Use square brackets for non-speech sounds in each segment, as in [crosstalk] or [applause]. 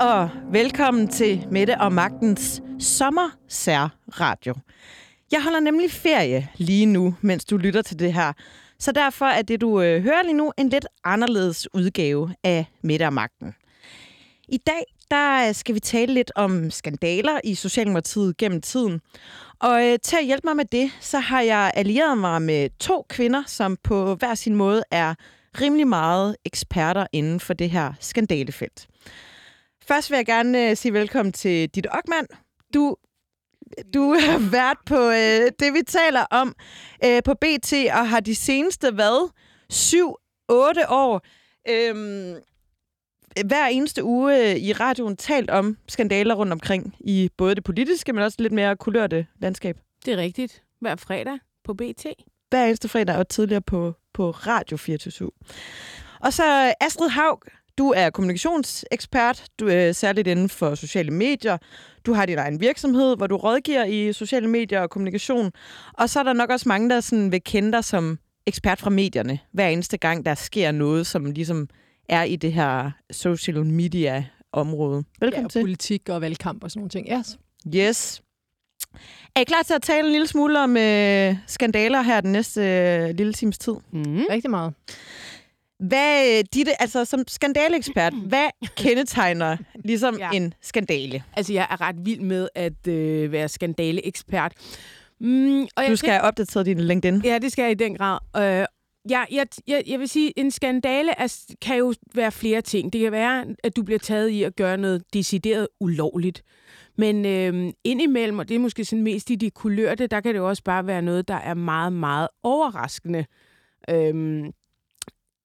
Og velkommen til Mette og Magtens sommersærradio. Jeg holder nemlig ferie lige nu, mens du lytter til det her. Så derfor er det, du øh, hører lige nu, en lidt anderledes udgave af Mette og Magten. I dag der øh, skal vi tale lidt om skandaler i Socialdemokratiet gennem tiden. Og øh, til at hjælpe mig med det, så har jeg allieret mig med to kvinder, som på hver sin måde er rimelig meget eksperter inden for det her skandalefelt. Først vil jeg gerne øh, sige velkommen til dit Ockmann. Du, du har været på øh, det, vi taler om øh, på BT, og har de seneste, hvad, syv, otte år, øh, hver eneste uge øh, i radioen talt om skandaler rundt omkring i både det politiske, men også lidt mere kulørte landskab. Det er rigtigt. Hver fredag på BT. Hver eneste fredag og tidligere på, på Radio 24 Og så Astrid Haug, du er kommunikationsekspert, du er særligt inden for sociale medier. Du har din egen virksomhed, hvor du rådgiver i sociale medier og kommunikation. Og så er der nok også mange, der sådan vil kende dig som ekspert fra medierne, hver eneste gang, der sker noget, som ligesom er i det her social media område. Velkommen ja, til. politik og valgkamp og sådan nogle ting. Yes. Yes. Er I klar til at tale en lille smule om øh, skandaler her den næste øh, lille times tid? Mm. Rigtig meget. Hvad, Ditte, altså som skandaleekspert, [clears throat] hvad kendetegner ligesom ja. en skandale? Altså, jeg er ret vild med at øh, være skandaleekspert. Mm, og jeg du skal have opdateret din LinkedIn. Ja, det skal jeg i den grad. Øh, Ja, jeg, jeg, jeg vil sige, en skandale er, kan jo være flere ting. Det kan være, at du bliver taget i at gøre noget decideret ulovligt. Men øh, indimellem, og det er måske sådan mest i de kulørte, der kan det jo også bare være noget, der er meget, meget overraskende. Øh,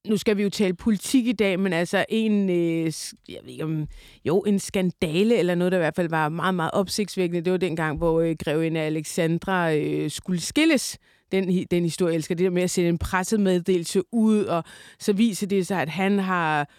nu skal vi jo tale politik i dag, men altså en, øh, jeg ved ikke om, jo, en skandale eller noget, der i hvert fald var meget, meget opsigtsvækkende. Det var dengang, hvor øh, grevinde Alexandra øh, skulle skilles den, den historie, elsker det der med at sende en pressemeddelelse ud, og så viser det sig, at han har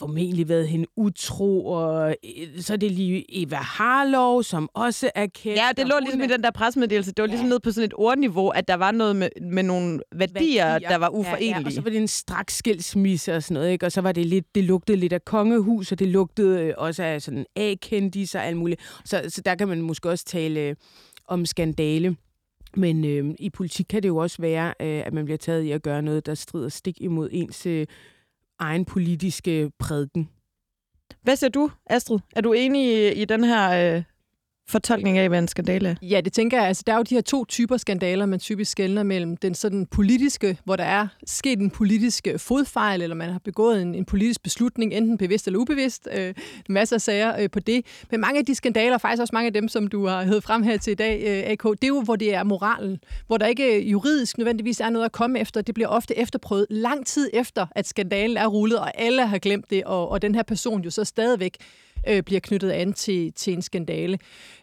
formentlig været hende utro, og øh, så er det lige Eva Harlov, som også er kendt. Ja, det lå ligesom er... i den der pressemeddelelse. Det var ligesom ja. ned på sådan et ordniveau, at der var noget med, med nogle værdier, værdier, der var uforenelige. Ja, ja, og så var det en straks skilsmisse og sådan noget, ikke? og så var det lidt, det lugtede lidt af kongehus, og det lugtede øh, også af sådan A-kendis og alt muligt. Så, så der kan man måske også tale øh, om skandale. Men øh, i politik kan det jo også være, øh, at man bliver taget i at gøre noget, der strider stik imod ens øh, egen politiske prædiken. Hvad siger du, Astrid? Er du enig i, i den her øh, fortolkning af, hvad en skandale er? Ja, det tænker jeg. Altså, der er jo de her to typer skandaler, man typisk skældner mellem den sådan politiske, hvor der er sket en politisk øh, fodfejl, eller man har begået en, en politisk beslutning, enten bevidst eller ubevidst. Øh, masser af sager øh, på det. Men mange af de skandaler, faktisk også mange af dem, som du har hævet frem her til i dag, øh, AK, det er jo, hvor det er moralen. Hvor der ikke øh, juridisk nødvendigvis er noget at komme efter. Det bliver ofte efterprøvet lang tid efter, at skandalen er rullet, og alle har glemt det, og, og den her person jo så stadigvæk øh, bliver knyttet an til, til en skandale.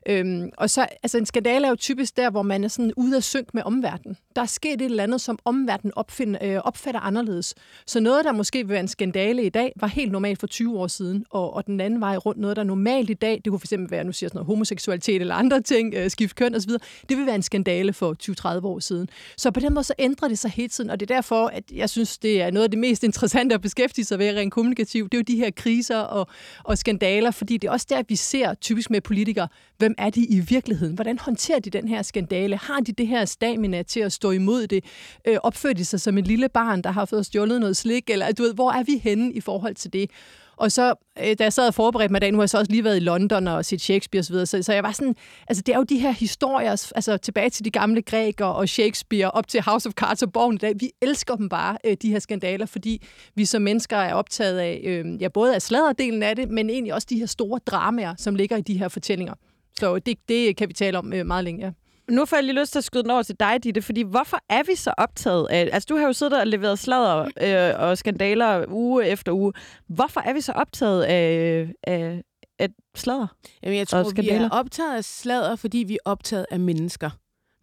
Øhm, og så, altså en skandale er jo typisk der, hvor man er sådan ude af synk med omverdenen. Der er sket et eller andet, som omverdenen opfind, øh, opfatter anderledes. Så noget, der måske vil være en skandale i dag, var helt normalt for 20 år siden, og, og den anden vej rundt, noget, der er normalt i dag, det kunne fx være, nu siger sådan noget homoseksualitet eller andre ting, øh, skift køn osv., det vil være en skandale for 20-30 år siden. Så på den måde så ændrer det sig hele tiden, og det er derfor, at jeg synes, det er noget af det mest [laughs] interessante at beskæftige sig ved rent kommunikativt. Det er jo de her kriser og, og skandaler, fordi det er også der, vi ser typisk med politikere, hvem er de i virkeligheden? Hvordan håndterer de den her skandale? Har de det her stamina til at stå imod det? Øh, opfører de sig som et lille barn, der har fået stjålet noget slik? Eller du ved, hvor er vi henne i forhold til det? Og så, øh, da jeg sad og forberedte mig i dag, nu har jeg så også lige været i London og set Shakespeare osv., så, så jeg var sådan, altså det er jo de her historier, altså tilbage til de gamle grækere og Shakespeare, op til House of Cards og Borgen i dag. Vi elsker dem bare, øh, de her skandaler, fordi vi som mennesker er optaget af, øh, ja, både af sladerdelen af det, men egentlig også de her store dramaer, som ligger i de her fortællinger. Så det, det kan vi tale om meget længe, ja nu får jeg lige lyst til at skyde den over til dig, Ditte, fordi hvorfor er vi så optaget af... Altså, du har jo siddet og leveret sladder øh, og skandaler uge efter uge. Hvorfor er vi så optaget af, af, af sladder Jamen, jeg tror, vi er optaget af sladder, fordi vi er optaget af mennesker.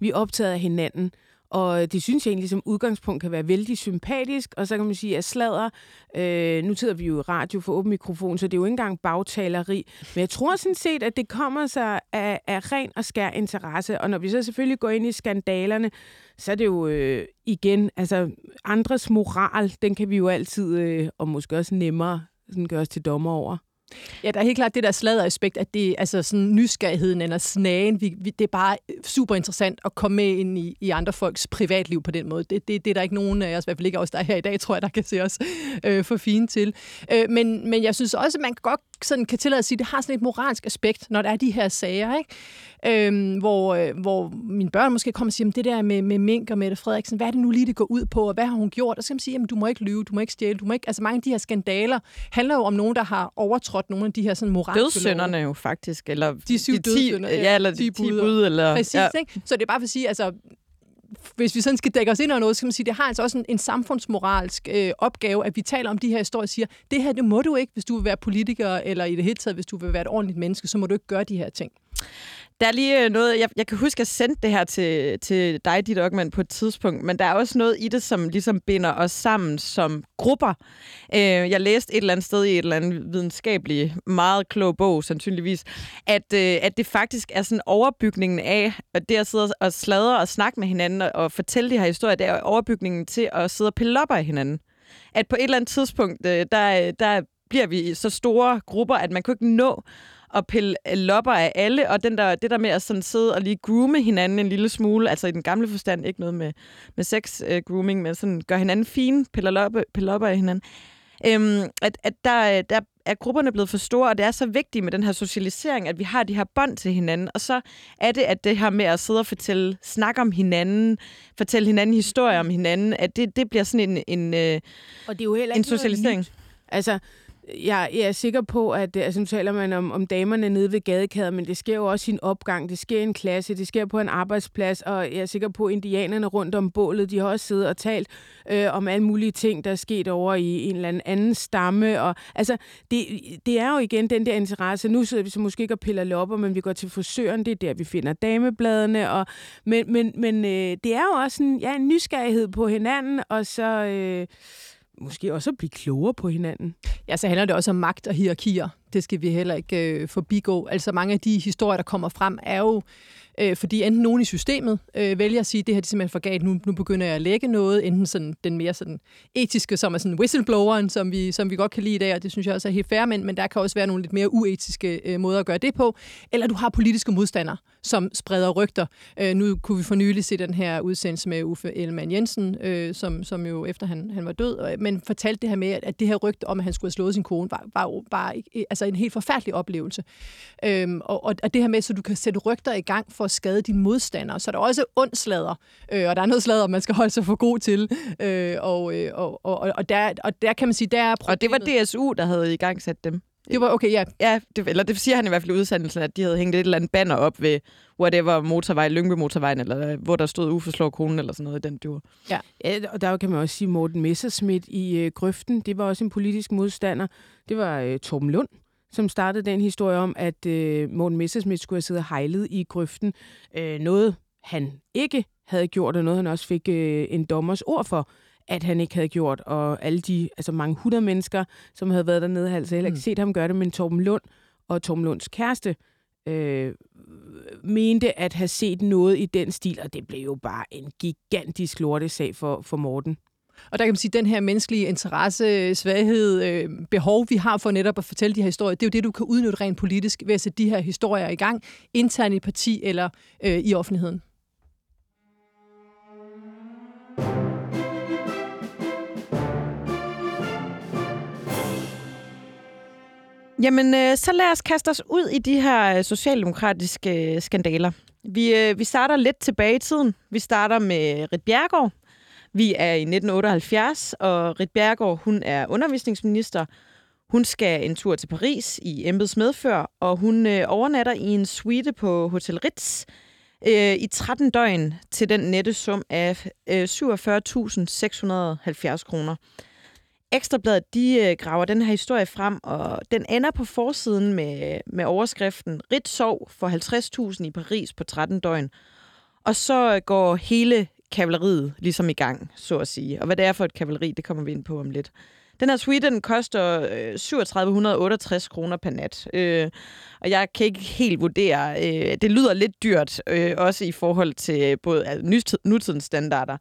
Vi er optaget af hinanden. Og det synes jeg egentlig som udgangspunkt kan være vældig sympatisk. Og så kan man sige, at sladder, øh, nu sidder vi jo i radio for åben mikrofon, så det er jo ikke engang bagtaleri. Men jeg tror sådan set, at det kommer sig af, af ren og skær interesse. Og når vi så selvfølgelig går ind i skandalerne, så er det jo øh, igen, altså andres moral, den kan vi jo altid, øh, og måske også nemmere, sådan gøre os til dommer over. Ja, der er helt klart det der sladeraspekt, at det altså sådan nysgerrigheden eller snagen, vi, vi, det er bare øh, super interessant at komme med ind i, i andre folks privatliv på den måde. Det, det, det er der ikke nogen af os, i hvert fald ikke os, der er her i dag, tror jeg, der kan se os øh, for fine til. Øh, men, men jeg synes også, at man godt sådan kan tillade at sige, det har sådan et moralsk aspekt, når der er de her sager, ikke? Øhm, hvor, øh, hvor mine børn måske kommer og siger, det der med, med Mink og Mette Frederiksen, hvad er det nu lige, det går ud på, og hvad har hun gjort? Og så skal man sige, jamen, du må ikke lyve, du må ikke stjæle, du må ikke... Altså mange af de her skandaler handler jo om nogen, der har overtrådt nogle af de her sådan moralske Dødssynderne jo faktisk, eller de syv de ti, ja, eller de bud, bud eller... Præcis, ja. ikke? Så det er bare for at sige, altså, hvis vi sådan skal dække os ind over noget, så kan man sige, det har altså også en, en samfundsmoralsk øh, opgave, at vi taler om de her historier og siger, det her, det må du ikke, hvis du vil være politiker, eller i det hele taget, hvis du vil være et ordentligt menneske, så må du ikke gøre de her ting. Der er lige øh, noget, jeg, jeg kan huske, at jeg sendte det her til, til dig, dit Ockmann, på et tidspunkt, men der er også noget i det, som ligesom binder os sammen som grupper. Øh, jeg læste et eller andet sted i et eller andet videnskabeligt, meget klog bog, sandsynligvis, at, øh, at det faktisk er sådan overbygningen af, at det at sidde og sladre og snakke med hinanden og, og fortælle de her historier, det er overbygningen til at sidde og pille op af hinanden. At på et eller andet tidspunkt, øh, der, der bliver vi så store grupper, at man kan ikke nå at pille lopper af alle, og den der, det der med at sådan sidde og lige groome hinanden en lille smule, altså i den gamle forstand, ikke noget med, med sex uh, grooming, men sådan gør hinanden fine, piller, loppe, piller lopper af hinanden. Øhm, at, at der, der er grupperne blevet for store, og det er så vigtigt med den her socialisering, at vi har de her bånd til hinanden. Og så er det, at det her med at sidde og fortælle, snakke om hinanden, fortælle hinanden historier om hinanden, at det, det bliver sådan en, en, øh, og det er jo heller en socialisering. Altså, jeg, jeg er sikker på, at øh, altså, nu taler man om, om damerne nede ved gadekæder, men det sker jo også i en opgang, det sker i en klasse, det sker på en arbejdsplads, og jeg er sikker på, at indianerne rundt om bålet, de har også siddet og talt øh, om alle mulige ting, der er sket over i en eller anden, anden stamme. Og, altså, det, det er jo igen den der interesse. Nu sidder vi så måske ikke og piller lopper, men vi går til frisøren, det er der, vi finder damebladene. Og, men men, men øh, det er jo også en, ja, en nysgerrighed på hinanden, og så... Øh, måske også at blive klogere på hinanden. Ja, så handler det også om magt og hierarkier. Det skal vi heller ikke øh, forbigå. Altså mange af de historier, der kommer frem, er jo øh, fordi enten nogen i systemet øh, vælger at sige, det her er simpelthen for galt, nu, nu begynder jeg at lægge noget, enten sådan, den mere sådan etiske, som er sådan whistlebloweren, som vi, som vi godt kan lide i dag, og det synes jeg også er helt fair, men, men der kan også være nogle lidt mere uetiske øh, måder at gøre det på, eller du har politiske modstandere, som spreder rygter. Øh, nu kunne vi for nylig se den her udsendelse med Uffe Ellemann Jensen, øh, som, som jo efter han, han var død, øh, men fortalte det her med, at, det her rygte om, at han skulle have slået sin kone, var, var jo bare øh, altså en helt forfærdelig oplevelse. Øh, og, og det her med, så du kan sætte rygter i gang for at skade dine modstandere. Så er der også ond slader, øh, og der er noget slader, man skal holde sig for god til. Øh, og, øh, og, og, og, der, og der kan man sige, der er problemet. Og det var DSU, der havde i gang sat dem. Det var okay, ja. Ja, det, eller det siger han i hvert fald i udsendelsen, at de havde hængt et eller andet banner op ved whatever motorvej, Lyngby motorvejen, eller hvor der stod uforslår konen, eller sådan noget i den dur. Ja. ja, og der kan man også sige Morten Messerschmidt i øh, Grøften, det var også en politisk modstander. Det var øh, Torben Lund, som startede den historie om, at øh, Morten Messerschmidt skulle have siddet hejlet i grøften. Øh, noget han ikke havde gjort, og noget han også fik øh, en dommers ord for, at han ikke havde gjort. Og alle de altså mange hundrede mennesker, som havde været dernede, havde altså heller ikke mm. set ham gøre det, men Torben Lund og Torben Lunds kæreste øh, mente at have set noget i den stil, og det blev jo bare en gigantisk lortesag for, for Morten. Og der kan man sige, at den her menneskelige interesse, svaghed, øh, behov, vi har for netop at fortælle de her historier, det er jo det, du kan udnytte rent politisk ved at sætte de her historier i gang, internt i parti eller øh, i offentligheden. Jamen, øh, så lad os kaste os ud i de her øh, socialdemokratiske øh, skandaler. Vi, øh, vi starter lidt tilbage i tiden. Vi starter med øh, Rit Bjergård, vi er i 1978, og Rit Bjergård, hun er undervisningsminister. Hun skal en tur til Paris i embeds medfør, og hun øh, overnatter i en suite på Hotel Ritz øh, i 13 døgn til den nette sum af øh, 47.670 kroner. Ekstrabladet de øh, graver den her historie frem, og den ender på forsiden med, med overskriften Rit sov for 50.000 i Paris på 13 døgn. Og så øh, går hele kavaleriet ligesom i gang, så at sige. Og hvad det er for et kavaleri, det kommer vi ind på om lidt. Den her suite, den koster øh, 3768 kroner per nat. Øh, og jeg kan ikke helt vurdere, øh, det lyder lidt dyrt, øh, også i forhold til både altså, nutidens standarder.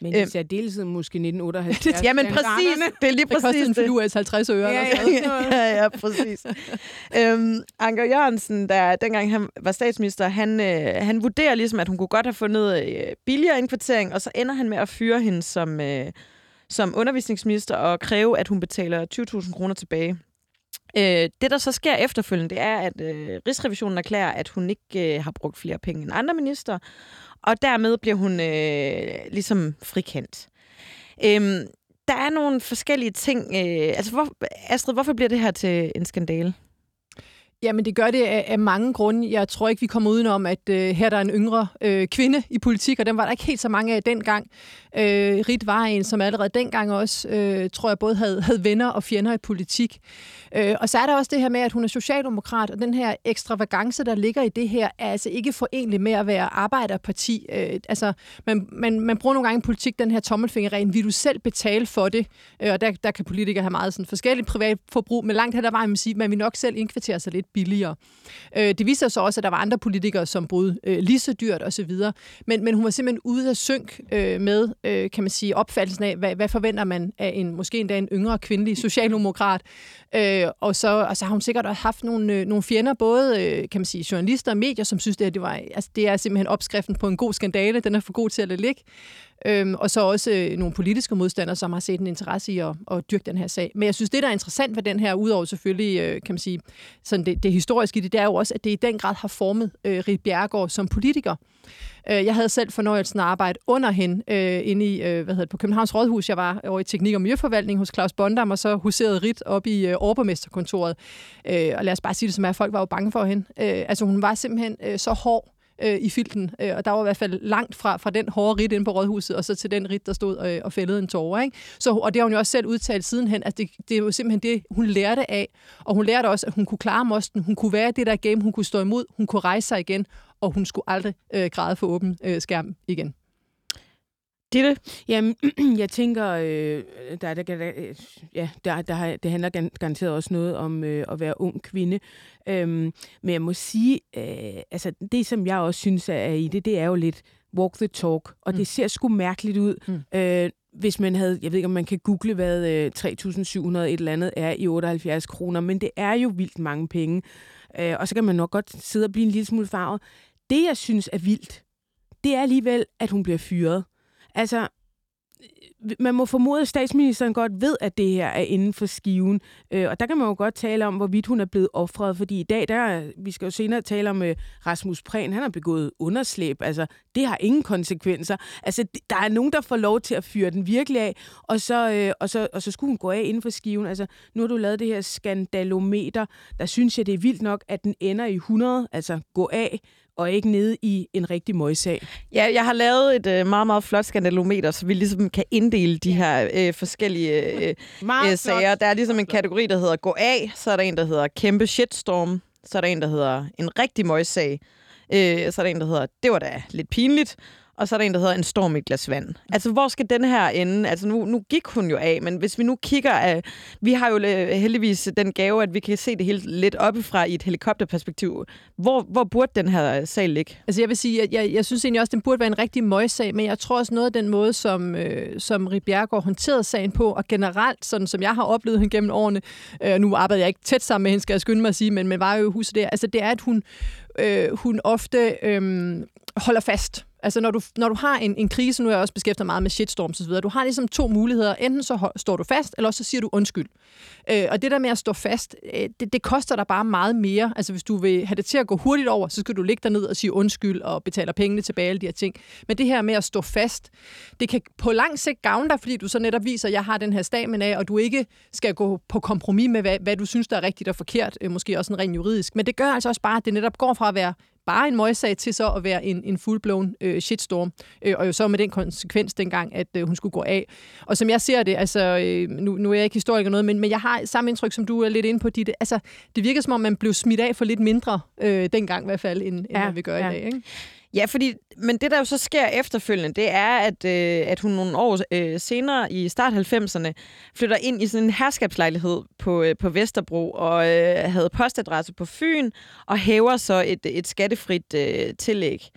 Men i særdeleshed måske [laughs] 1978. Jamen præcis, det er lige Det kostede præcis en det. filur 50 øre. Ja, ja. [laughs] ja, ja, præcis. øhm, Anker Jørgensen, der dengang han var statsminister, han, øh, han vurderer ligesom, at hun kunne godt have fundet øh, billigere indkvartering, og så ender han med at fyre hende som, øh, som undervisningsminister og kræve, at hun betaler 20.000 kroner tilbage. Øh, det, der så sker efterfølgende, det er, at øh, Rigsrevisionen erklærer, at hun ikke øh, har brugt flere penge end andre minister, og dermed bliver hun øh, ligesom frikendt. Øh, der er nogle forskellige ting. Øh, altså, hvor, Astrid, hvorfor bliver det her til en skandale? Jamen, det gør det af, af mange grunde. Jeg tror ikke, vi kommer udenom, at øh, her der er en yngre øh, kvinde i politik, og den var der ikke helt så mange af dengang. Øh, Rit var en, som allerede dengang også, øh, tror jeg, både havde, havde venner og fjender i politik. Øh, og så er der også det her med, at hun er socialdemokrat, og den her ekstravagance, der ligger i det her, er altså ikke forenlig med at være arbejderparti. Øh, altså, man, man, man bruger nogle gange i politik den her tommelfingerregel, vil du selv betale for det? Øh, og der, der kan politikere have meget sådan forskelligt privat forbrug, men langt hen ad vejen, man sige, man vil nok selv indkvartere sig lidt billigere. Øh, det viser sig så også, at der var andre politikere, som boede øh, lige så dyrt osv., men, men hun var simpelthen ude af synk øh, med, øh, kan man sige, opfattelsen af, hvad, hvad forventer man af en, måske endda en yngre kvindelig socialdemokrat, øh, og, så, og så har hun sikkert også haft nogle, øh, nogle fjender, både øh, kan man sige, journalister og medier, som synes, det, her, det, var, altså, det er simpelthen opskriften på en god skandale, den er for god til at lade ligge. Øhm, og så også øh, nogle politiske modstandere, som har set en interesse i at, at dyrke den her sag. Men jeg synes, det, der er interessant ved den her, udover selvfølgelig, øh, kan man sige, sådan det, det historiske i det, det er jo også, at det i den grad har formet øh, Rit Bjergård som politiker. Øh, jeg havde selv fornøjelsen af at arbejde under hende øh, inde i, øh, hvad hedder det, på Københavns Rådhus. Jeg var over i Teknik- og Miljøforvaltning hos Claus Bondam, og så huserede Rit op i øh, overborgmesterkontoret. Øh, og lad os bare sige det som er, at folk var jo bange for hende. Øh, altså hun var simpelthen øh, så hård øh, i filten, øh, og der var i hvert fald langt fra, fra den hårde rit inde på rådhuset, og så til den rit, der stod øh, og fældede en tårer. Ikke? Så, og det har hun jo også selv udtalt sidenhen, at det, det er jo simpelthen det, hun lærte af, og hun lærte også, at hun kunne klare mosten, hun kunne være det der game, hun kunne stå imod, hun kunne rejse sig igen, og hun skulle aldrig øh, græde for åben øh, skærm igen. Ditte? Jamen, [clears throat] jeg tænker, øh, der, der, der, øh, ja, der, der, det handler gar- garanteret også noget om øh, at være ung kvinde. Øhm, men jeg må sige, øh, altså det som jeg også synes er i det, det er jo lidt walk the talk, og Mm. det ser sgu mærkeligt ud. Mm. Øh, hvis man havde, jeg ved ikke, om man kan google, hvad øh, 3.700 et eller andet er i 78 kroner, men det er jo vildt mange penge. Øh, og så kan man nok godt sidde og blive en lille smule farvet. Det, jeg synes er vildt, det er alligevel, at hun bliver fyret. Altså, øh, man må formode, at statsministeren godt ved, at det her er inden for skiven. Øh, og der kan man jo godt tale om, hvorvidt hun er blevet offret. Fordi i dag, der, vi skal jo senere tale om øh, Rasmus Prehn, han har begået underslæb. Altså, det har ingen konsekvenser. Altså, der er nogen, der får lov til at fyre den virkelig af, og så, øh, og så, og så skulle hun gå af inden for skiven. Altså, nu har du lavet det her skandalometer. Der synes jeg, det er vildt nok, at den ender i 100, altså gå af, og ikke nede i en rigtig møgssag. Ja, jeg har lavet et øh, meget, meget flot skandalometer, så vi ligesom kan inddele de her øh, forskellige øh, [laughs] øh, sager. Der er ligesom en kategori, der hedder gå af, så er der en, der hedder kæmpe shitstorm, så er der en, der hedder en rigtig møgssag, øh, så er der en, der hedder det var da lidt pinligt, og så er der en, der hedder en storm i et glas vand. Altså, hvor skal den her ende? Altså, nu, nu gik hun jo af, men hvis vi nu kigger af... Vi har jo øh, heldigvis den gave, at vi kan se det hele lidt oppefra i et helikopterperspektiv. Hvor, hvor burde den her øh, sag ligge? Altså jeg vil sige, at jeg, jeg synes egentlig også, at den burde være en rigtig møgssag, men jeg tror også noget af den måde, som, øh, som Rie Bjergård håndterede sagen på, og generelt, sådan som jeg har oplevet hende gennem årene, øh, nu arbejder jeg ikke tæt sammen med hende, skal jeg skynde mig at sige, men, men var jo huset der, altså det er, at hun, øh, hun ofte øh, holder fast. Altså når du, når du har en, en krise, nu er jeg også beskæftiget meget med shitstorms osv., du har ligesom to muligheder. Enten så står du fast, eller også så siger du undskyld. Øh, og det der med at stå fast, øh, det, det koster dig bare meget mere. Altså hvis du vil have det til at gå hurtigt over, så skal du ligge dig ned og sige undskyld og betale pengene tilbage, alle de her ting. Men det her med at stå fast, det kan på lang sigt gavne dig, fordi du så netop viser, at jeg har den her stamen af, og du ikke skal gå på kompromis med, hvad, hvad du synes, der er rigtigt og forkert, øh, måske også en rent juridisk. Men det gør altså også bare, at det netop går fra at være bare en møgssag til så at være en, en full-blown øh, shitstorm. Øh, og jo så med den konsekvens dengang, at øh, hun skulle gå af. Og som jeg ser det, altså, øh, nu, nu er jeg ikke historiker noget, men, men jeg har samme indtryk, som du er lidt inde på, dit. Altså, det virker som om, man blev smidt af for lidt mindre øh, dengang i hvert fald, end, end Ja, man vil gøre ja. i dag. Ikke? Ja, fordi, men det der jo så sker efterfølgende, det er, at, øh, at hun nogle år øh, senere i start 90'erne flytter ind i sådan en herskabslejlighed på, øh, på Vesterbro og øh, havde postadresse på Fyn og hæver så et, et skattefrit øh, tillæg.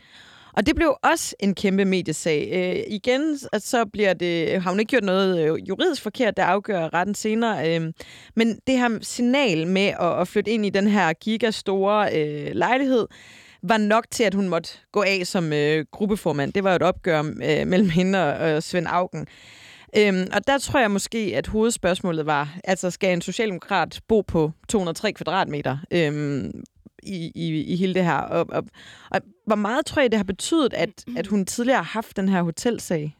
Og det blev også en kæmpe mediesag. Øh, igen, at så bliver det, øh, har hun ikke gjort noget øh, juridisk forkert, der afgør retten senere. Øh, men det her signal med at, at flytte ind i den her gigastore øh, lejlighed, var nok til, at hun måtte gå af som øh, gruppeformand. Det var jo et opgør øh, mellem hende og, øh, Svend Augen. Øhm, og der tror jeg måske, at hovedspørgsmålet var, altså skal en socialdemokrat bo på 203 kvadratmeter øhm, i, i, i hele det her? Og, og, og hvor meget tror jeg, det har betydet, at, at hun tidligere har haft den her hotelsag?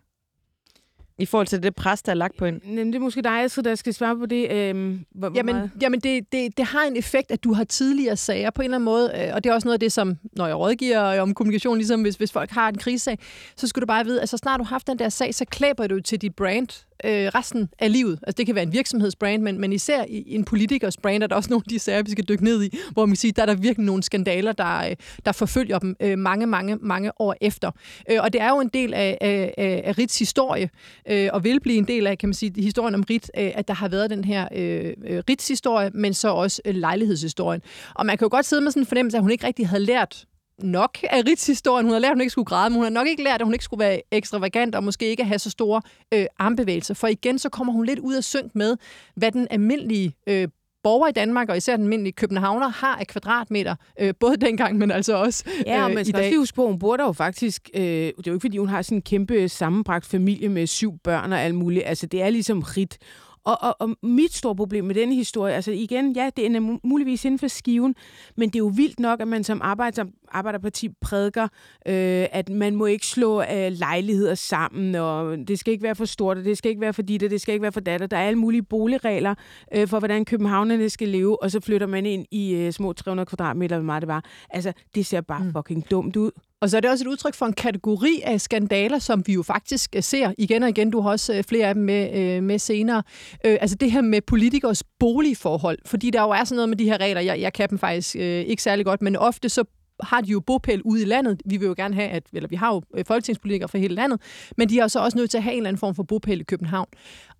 I forhold til det pres, der er lagt på hende? Jamen, det er måske dig, Astrid, der skal svare på det. Øhm, hvor jamen, meget? jamen det, det, det har en effekt, at du har tidligere sager på en eller anden måde, øh, og det er også noget af det, som, når jeg rådgiver om kommunikation, ligesom hvis, hvis folk har en krisesag, så skal du bare vide, at så snart du har haft den der sag, så klæber du til dit brand øh, resten af livet. Altså det kan være en virksomhedsbrand, men, men især i en politikers brand er der også nogle af de sager, vi skal dykke ned i, hvor man kan sige, der er der virkelig nogle skandaler, der, øh, der forfølger dem øh, mange, mange, mange år efter. Øh, og det er jo en del af, af, af Rits historie, øh, og vil blive en del af, kan man sige, historien om Rit, øh, at der har været den her øh, øh Rits historie, men så også øh, lejlighedshistorien. Og man kan jo godt sidde med sådan en fornemmelse, at hun ikke rigtig havde lært nok af Rits historien. Hun har lært, at hun ikke skulle græde, men hun har nok ikke lært, at hun ikke skulle være ekstravagant og måske ikke have så store øh, armbevægelser. For igen, så kommer hun lidt ud af synk med, hvad den almindelige øh, borger i Danmark, og især den almindelige københavner, har af kvadratmeter, øh, både dengang, men altså også øh, Ja, man i dag. huske på, hun bor der jo faktisk, øh, det er jo ikke fordi, hun har sådan en kæmpe sammenbragt familie med syv børn og alt muligt, altså det er ligesom rit. Og, og, og mit store problem med denne historie, altså igen, ja, det er muligvis inden for skiven, men det er jo vildt nok, at man som arbejder, arbejderparti prædiker, øh, at man må ikke slå øh, lejligheder sammen, og det skal ikke være for stort, og det skal ikke være for dit, og det skal ikke være for datter. Der er alle mulige boligregler øh, for, hvordan københavnerne skal leve, og så flytter man ind i øh, små 300 kvadratmeter, hvor meget det var. Altså, det ser bare mm. fucking dumt ud. Og så er det også et udtryk for en kategori af skandaler, som vi jo faktisk øh, ser igen og igen. Du har også øh, flere af dem med, øh, med senere. Øh, altså det her med politikers boligforhold. Fordi der jo er sådan noget med de her regler. Jeg, jeg kan dem faktisk øh, ikke særlig godt, men ofte så har de jo bopæl ude i landet. Vi vil jo gerne have, at, eller vi har jo folketingspolitikere fra hele landet, men de er så også nødt til at have en eller anden form for bopæl i København.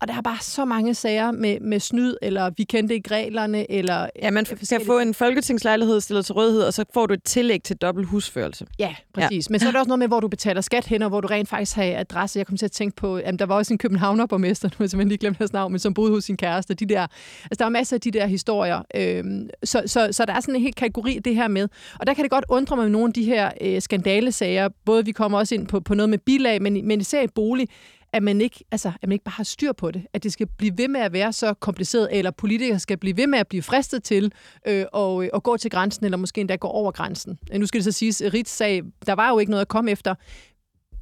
Og der er bare så mange sager med, med snyd, eller vi kendte ikke reglerne, eller... Ja, man skal få en folketingslejlighed stillet til rådighed, og så får du et tillæg til dobbelt husførelse. Ja, præcis. Ja. Men så er [laughs] der også noget med, hvor du betaler skat hen, og hvor du rent faktisk har adresse. Jeg kom til at tænke på, at der var også en københavnerborgmester, [laughs] nu har jeg simpelthen lige glemt hans navn, men som boede hos sin kæreste. De der, altså, der er masser af de der historier. Øhm, så, så, så der er sådan en helt kategori det her med. Og der kan det godt undre mig med nogle af de her øh, skandalesager. Både vi kommer også ind på, på noget med bilag, men, men især i bolig at man, ikke, altså, at man ikke bare har styr på det. At det skal blive ved med at være så kompliceret, eller politikere skal blive ved med at blive fristet til øh, og, øh, og gå til grænsen, eller måske endda gå over grænsen. Øh, nu skal det så siges, at Ritz sag, der var jo ikke noget at komme efter,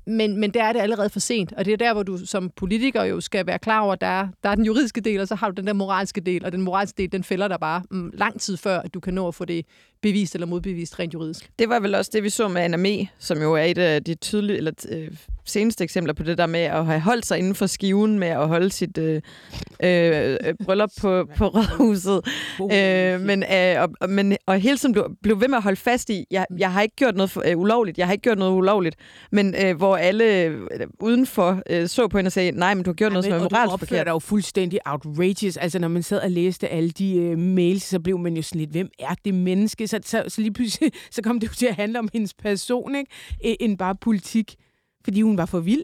men, men der er det allerede for sent, og det er der, hvor du som politiker jo skal være klar over, at der er, der er den juridiske del, og så har du den der moralske del, og den moralske del, den fælder der bare mm, lang tid før, at du kan nå at få det bevist eller modbevist rent juridisk. Det var vel også det, vi så med Anna som jo er et af de tydelige, eller øh, seneste eksempler på det der med at have holdt sig inden for skiven med at holde sit øh, øh, bryllup på, på rådhuset. Øh, men, øh, og, men, og hele tiden blev, blev ved med at holde fast i, jeg, jeg har ikke gjort noget for, øh, ulovligt, jeg har ikke gjort noget ulovligt, men øh, hvor alle øh, udenfor øh, så på hende og sagde, nej, men du har gjort ja, noget, som er moralsk forkert. Og du jo fuldstændig outrageous. Altså, når man sad og læste alle de øh, mails, så blev man jo sådan lidt, hvem er det menneske? Så, så, så lige pludselig, [laughs] så kom det jo til at handle om hendes person, ikke? end bare politik. Fordi hun var for vild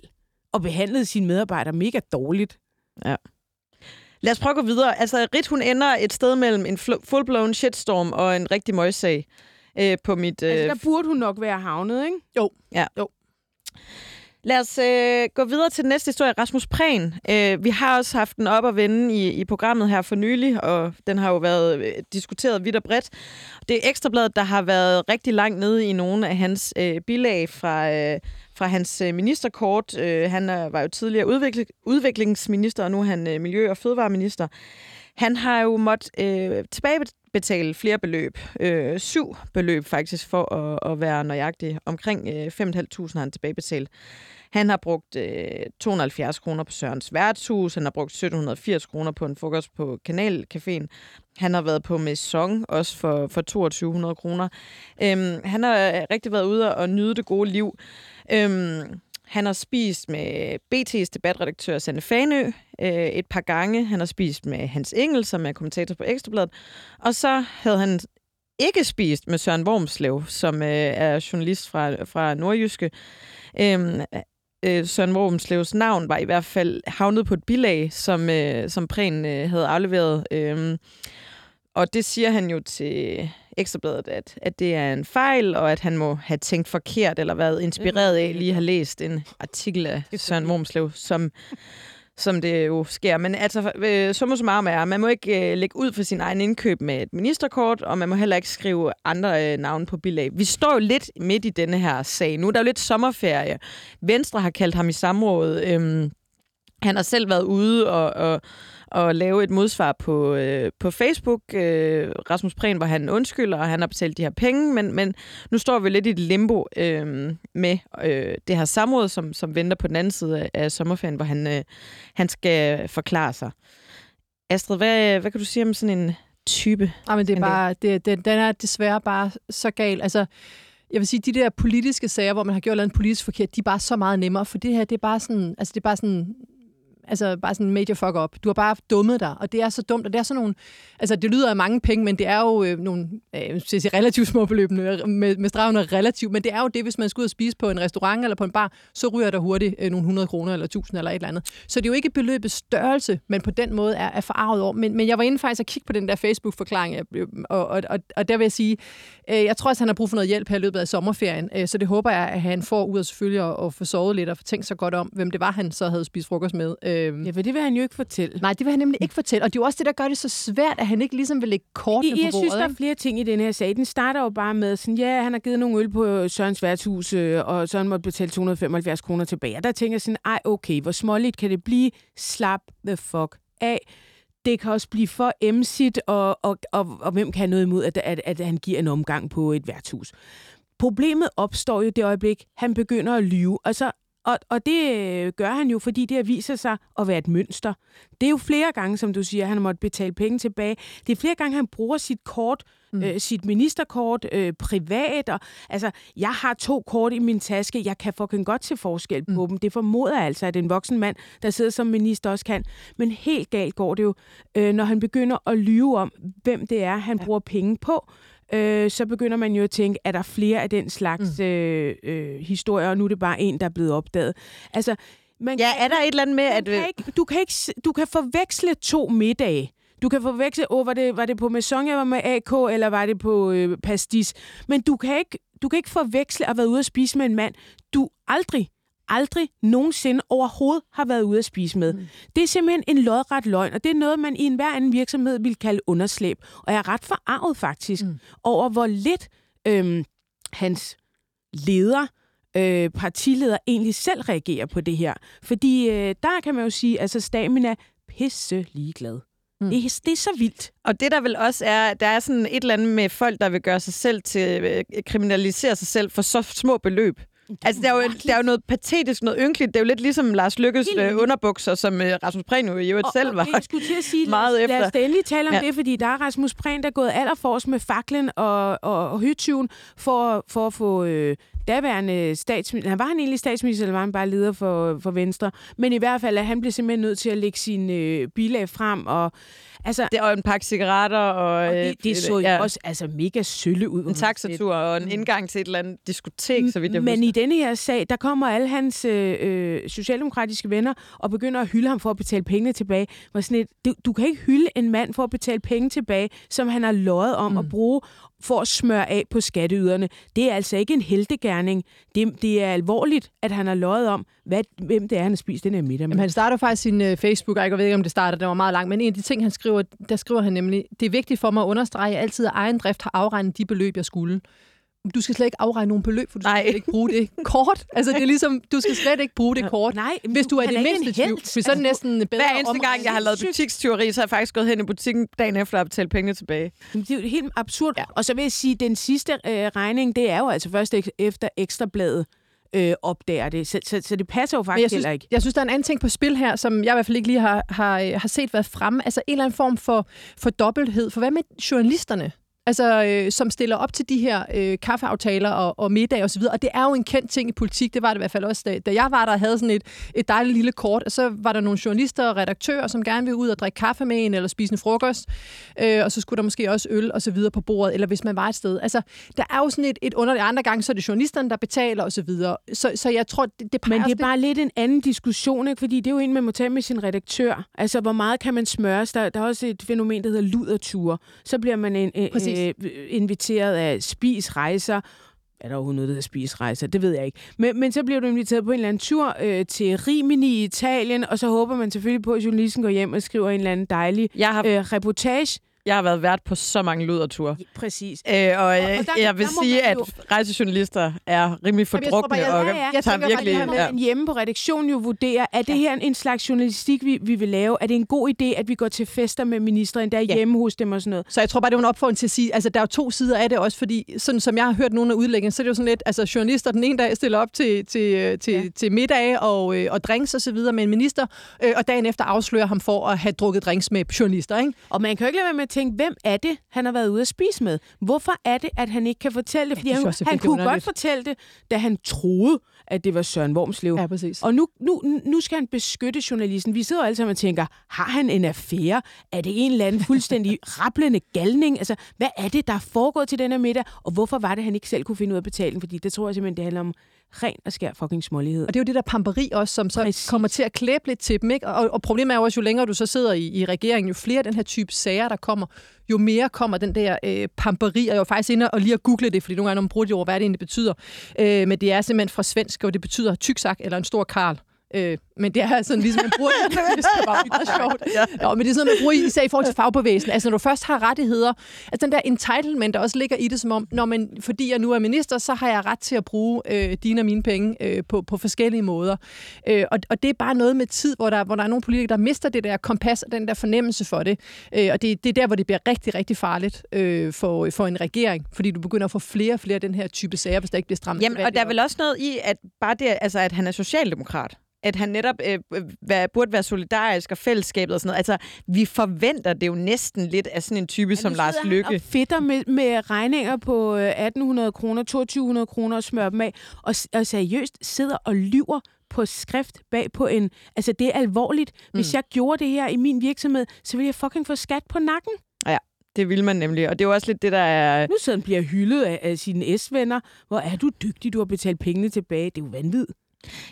og behandlede sine medarbejdere mega dårligt. Ja. Lad os prøve at gå videre. Altså, Rit, hun ender et sted mellem en full-blown shitstorm og en rigtig møgssag øh, på mit... Øh... Altså, der burde hun nok være havnet, ikke? Jo. Ja. Jo. Lad os øh, gå videre til den næste historie. Rasmus Prehn. Øh, vi har også haft den op og vende i, i programmet her for nylig, og den har jo været øh, diskuteret vidt og bredt. Det er Ekstrabladet, der har været rigtig langt nede i nogle af hans øh, bilag fra, øh, fra hans øh, ministerkort. Øh, han øh, var jo tidligere udvikling, udviklingsminister, og nu er han øh, miljø- og fødevareminister. Han har jo måttet øh, betale flere beløb. Øh, syv beløb faktisk, for at, at være nøjagtig. Omkring øh, 5.500 har han tilbagebetalt. Han har brugt øh, 270 kroner på Sørens værtshus, han har brugt 1780 kroner på en frokost på Kanalcaféen. Han har været på Maison, også for, for 2200 kroner. Øhm, han har rigtig været ude og nyde det gode liv. Øhm, han har spist med BT's debatredaktør Sanne Fanø øh, et par gange. Han har spist med Hans Engel, som er kommentator på Ekstrabladet. Og så havde han ikke spist med Søren Wormslev, som øh, er journalist fra, fra Nordjyske. Øhm, øh, Søren Wormslevs navn var i hvert fald havnet på et bilag, som, øh, som Prehn øh, havde afleveret. Øh, og det siger han jo til Ekstrabladet, at, at det er en fejl, og at han må have tænkt forkert, eller været inspireret af lige at have læst en artikel af Søren Wormslev, som, som det jo sker. Men altså, øh, summa summarum er, man må ikke øh, lægge ud for sin egen indkøb med et ministerkort, og man må heller ikke skrive andre øh, navne på bilag. Vi står jo lidt midt i denne her sag nu. Der er jo lidt sommerferie. Venstre har kaldt ham i samråd. Øhm, han har selv været ude og, og at lave et modsvar på, øh, på Facebook. Øh, Rasmus Prehn, hvor han undskylder, og han har betalt de her penge, men, men nu står vi lidt i et limbo øh, med øh, det her samråd, som, som venter på den anden side af, sommerferien, hvor han, øh, han skal forklare sig. Astrid, hvad, hvad kan du sige om sådan en type? Ja, men det er bare, det, det, den er desværre bare så gal. Altså, jeg vil sige, de der politiske sager, hvor man har gjort noget politisk forkert, de er bare så meget nemmere, for det her, det er bare sådan, altså det er bare sådan Altså bare sådan major fuck up. Du har bare dummet dig, og det er så dumt, og det er sådan nogle... Altså det lyder af mange penge, men det er jo øh, nogle øh, sige, relativt små beløb øh, med, med stregen relativt, men det er jo det, hvis man skal ud og spise på en restaurant eller på en bar, så ryger der hurtigt øh, nogle 100 kroner eller 1000 eller et eller andet. Så det er jo ikke beløbets størrelse, men på den måde er, er forarvet over. Men, men jeg var inde faktisk at kigge på den der Facebook-forklaring, og, og, og, og der vil jeg sige, øh, jeg tror også, han har brug for noget hjælp her i løbet af sommerferien, øh, så det håber jeg, at han får ud af selvfølgelig at, at få sovet lidt og få tænkt sig godt om, hvem det var, han så havde spist frokost med. Øh, Øh, ja, for det vil han jo ikke fortælle. Nej, det vil han nemlig ikke fortælle. Og det er jo også det, der gør det så svært, at han ikke ligesom vil lægge kortene på bordet. Jeg synes, der er flere ting i den her sag. Den starter jo bare med, sådan, ja, han har givet nogle øl på Sørens værtshus, øh, og Søren måtte betale 275 kroner tilbage. Og der tænker jeg sådan, ej, okay, hvor småligt kan det blive? Slap the fuck af det kan også blive for emsigt, og, og, og, og hvem kan have noget imod, at, at, at han giver en omgang på et værtshus. Problemet opstår jo det øjeblik, han begynder at lyve. Altså, og, og det øh, gør han jo, fordi det viser sig at være et mønster. Det er jo flere gange, som du siger, han har måttet betale penge tilbage. Det er flere gange, han bruger sit kort, mm. øh, sit ministerkort øh, privat. Og, altså, jeg har to kort i min taske. Jeg kan fucking godt se forskel på mm. dem. Det formoder altså, at en voksen mand, der sidder som minister, også kan. Men helt galt går det jo, øh, når han begynder at lyve om, hvem det er, han ja. bruger penge på øh, så begynder man jo at tænke, er der flere af den slags mm. øh, øh, historier, og nu er det bare en, der er blevet opdaget. Altså, man ja, kan, er der et eller andet med, du at... Kan ikke, du, kan ikke, du kan forveksle to middage. Du kan forveksle, oh, var, det, var det på Maison, jeg var med AK, eller var det på øh, Pastis? Men du kan, ikke, du kan ikke forveksle at være ude at spise med en mand, du aldrig aldrig nogensinde overhovedet har været ude at spise med. Mm. Det er simpelthen en lodret løgn, og det er noget, man i enhver anden virksomhed vil kalde underslæb. Og jeg er ret forarvet faktisk mm. over, hvor lidt øhm, hans leder, øh, partileder, egentlig selv reagerer på det her. Fordi øh, der kan man jo sige, altså Stamina pisse ligeglad. Mm. Det, er, det er så vildt. Og det der vel også er, der er sådan et eller andet med folk, der vil gøre sig selv til, øh, kriminalisere sig selv for så små beløb. Altså, der er, jo, der er jo noget patetisk, noget ynkeligt. Det er jo lidt ligesom Lars Lykkes øh, underbukser, som øh, Rasmus Prehn jo i øvrigt selv var jeg skulle til at sige, meget lad, efter. Lad os endelig tale om ja. det, fordi der er Rasmus Prehn, der er gået allerforrest med faklen og, og, og hytyven for, for at få øh, daværende statsminister. Han var han egentlig statsminister, eller var han bare leder for, for Venstre? Men i hvert fald, at han blev simpelthen nødt til at lægge sine øh, bilag frem, og Altså, det er en pakke cigaretter. Og, og det, øh, det så jo ja. også altså, mega sølle ud. En taxatur og en mm. indgang til et eller andet diskotek, så vidt jeg Men husker. i denne her sag, der kommer alle hans øh, øh, socialdemokratiske venner og begynder at hylde ham for at betale pengene tilbage. Var sådan et, du, du kan ikke hylde en mand for at betale penge tilbage, som han har løjet om mm. at bruge for at smøre af på skatteyderne. Det er altså ikke en heltegærning. Det, det er alvorligt, at han har løjet om, hvad, hvem det er, han har spist den her middag med. Jamen, han starter faktisk sin uh, Facebook, jeg ved ikke, om det starter, det var meget langt, men en af de ting, han skriver, der skriver han nemlig, det er vigtigt for mig at understrege, at jeg altid af egen drift har afregnet de beløb, jeg skulle du skal slet ikke afregne nogen beløb, for du Nej. skal ikke bruge det kort. Altså, det er ligesom, du skal slet ikke bruge det kort. Nej, hvis du er det mindste tvivl. Så er det altså, næsten bedre Hver eneste gang, jeg har lavet butikstyveri, så har jeg faktisk gået hen i butikken dagen efter at betale pengene tilbage. Det er jo helt absurd. Ja. Og så vil jeg sige, at den sidste øh, regning, det er jo altså først efter ekstrabladet øh, opdager det. Så, så, så det passer jo faktisk jeg synes, heller ikke. Jeg synes, der er en anden ting på spil her, som jeg i hvert fald ikke lige har, har, har set været fremme. Altså en eller anden form for, for dobbelthed. For hvad med journalisterne? Altså, øh, som stiller op til de her øh, kaffeaftaler og, og middag og så videre. Og det er jo en kendt ting i politik, det var det i hvert fald også, da, da jeg var der og havde sådan et, et dejligt lille kort, og så var der nogle journalister og redaktører, som gerne ville ud og drikke kaffe med en, eller spise en frokost, øh, og så skulle der måske også øl og så videre på bordet, eller hvis man var et sted. Altså, der er jo sådan et, et underligt, andre gange, så er det journalisterne, der betaler og så videre. Så, så jeg tror, det, det Men det er bare lidt en anden diskussion, ikke? fordi det er jo en, man må tage med sin redaktør. Altså, hvor meget kan man smøres? Der, der er også et fænomen, der hedder luderture. Så bliver man en, øh, inviteret af spisrejser, er der overhovedet noget, der hedder spisrejser? Det ved jeg ikke. Men, men så bliver du inviteret på en eller anden tur øh, til Rimini i Italien, og så håber man selvfølgelig på, at journalisten går hjem og skriver en eller anden dejlig jeg har... øh, reportage. Jeg har været vært på så mange luderture. Ja, præcis. Øh, og, og, og der, jeg vil sige, at jo... rejsejournalister er rimelig fordrukne jeg, og ja, ja. jeg tager virkelig... Jeg tænker, ja. hjemme på redaktionen jo vurderer, er det her en slags journalistik, vi, vi vil lave? Er det en god idé, at vi går til fester med ministeren, der er ja. hjemme hos dem og sådan noget? Så jeg tror bare, det er en opfordring til at sige, altså der er jo to sider af det også, fordi sådan som jeg har hørt nogle af udlæggene, så er det jo sådan lidt, altså journalister den ene dag stiller op til, til, til, ja. til middag og, øh, og drinks og så videre med en minister, øh, og dagen efter afslører ham for at have drukket drinks med journalister, ikke? Og man kan jo ikke lade være med at tænke, hvem er det, han har været ude at spise med. Hvorfor er det, at han ikke kan fortælle det? Fordi ja, det han, han kunne godt fortælle det, da han troede, at det var Søren Wormslev. Ja, præcis. Og nu, nu, nu skal han beskytte journalisten. Vi sidder alle sammen og tænker, har han en affære? Er det en eller anden fuldstændig [laughs] rablende galning? Altså, hvad er det, der er foregået til denne middag? Og hvorfor var det, han ikke selv kunne finde ud af at betale den? Fordi det tror jeg simpelthen, det handler om ren og skær fucking smålighed. Og det er jo det der pamperi også, som så Præcis. kommer til at klæbe lidt til dem. Ikke? Og, og problemet er jo også, jo længere du så sidder i, i regeringen, jo flere den her type sager, der kommer, jo mere kommer den der øh, pamperi. Og jeg var faktisk inde og lige at google det, fordi nogle gange, når man bruger det ord, hvad det egentlig betyder. Øh, men det er simpelthen fra svensk, og det betyder tyksak eller en stor karl. Øh, men det er sådan, ligesom man bruger [laughs] det, det var meget sjovt. Ja. Nå, men det er sådan, man bruger især i forhold til fagbevægelsen. Altså, når du først har rettigheder, altså den der entitlement, der også ligger i det, som om, når man, fordi jeg nu er minister, så har jeg ret til at bruge øh, dine og mine penge øh, på, på forskellige måder. Øh, og, og det er bare noget med tid, hvor der, hvor der er nogle politikere, der mister det der kompas og den der fornemmelse for det. Øh, og det, det er der, hvor det bliver rigtig, rigtig farligt øh, for, for en regering, fordi du begynder at få flere og flere af den her type sager, hvis der ikke bliver strammet. Jamen, og der er vel også noget i, at bare det, altså, at han er socialdemokrat at han netop øh, øh burde være solidarisk og fællesskabet og sådan noget. Altså, vi forventer det jo næsten lidt af sådan en type ja, som Lars Lykke. og fedter med, med regninger på 1800 øh, kroner, 2200 kroner og smører dem af, og, og seriøst sidder og lyver på skrift bag på en... Altså, det er alvorligt. Hvis mm. jeg gjorde det her i min virksomhed, så ville jeg fucking få skat på nakken. Ja, det vil man nemlig. Og det er jo også lidt det, der er... Nu sidder han bliver hyldet af, af sine S-venner. Hvor er du dygtig, du har betalt pengene tilbage. Det er jo vanvittigt.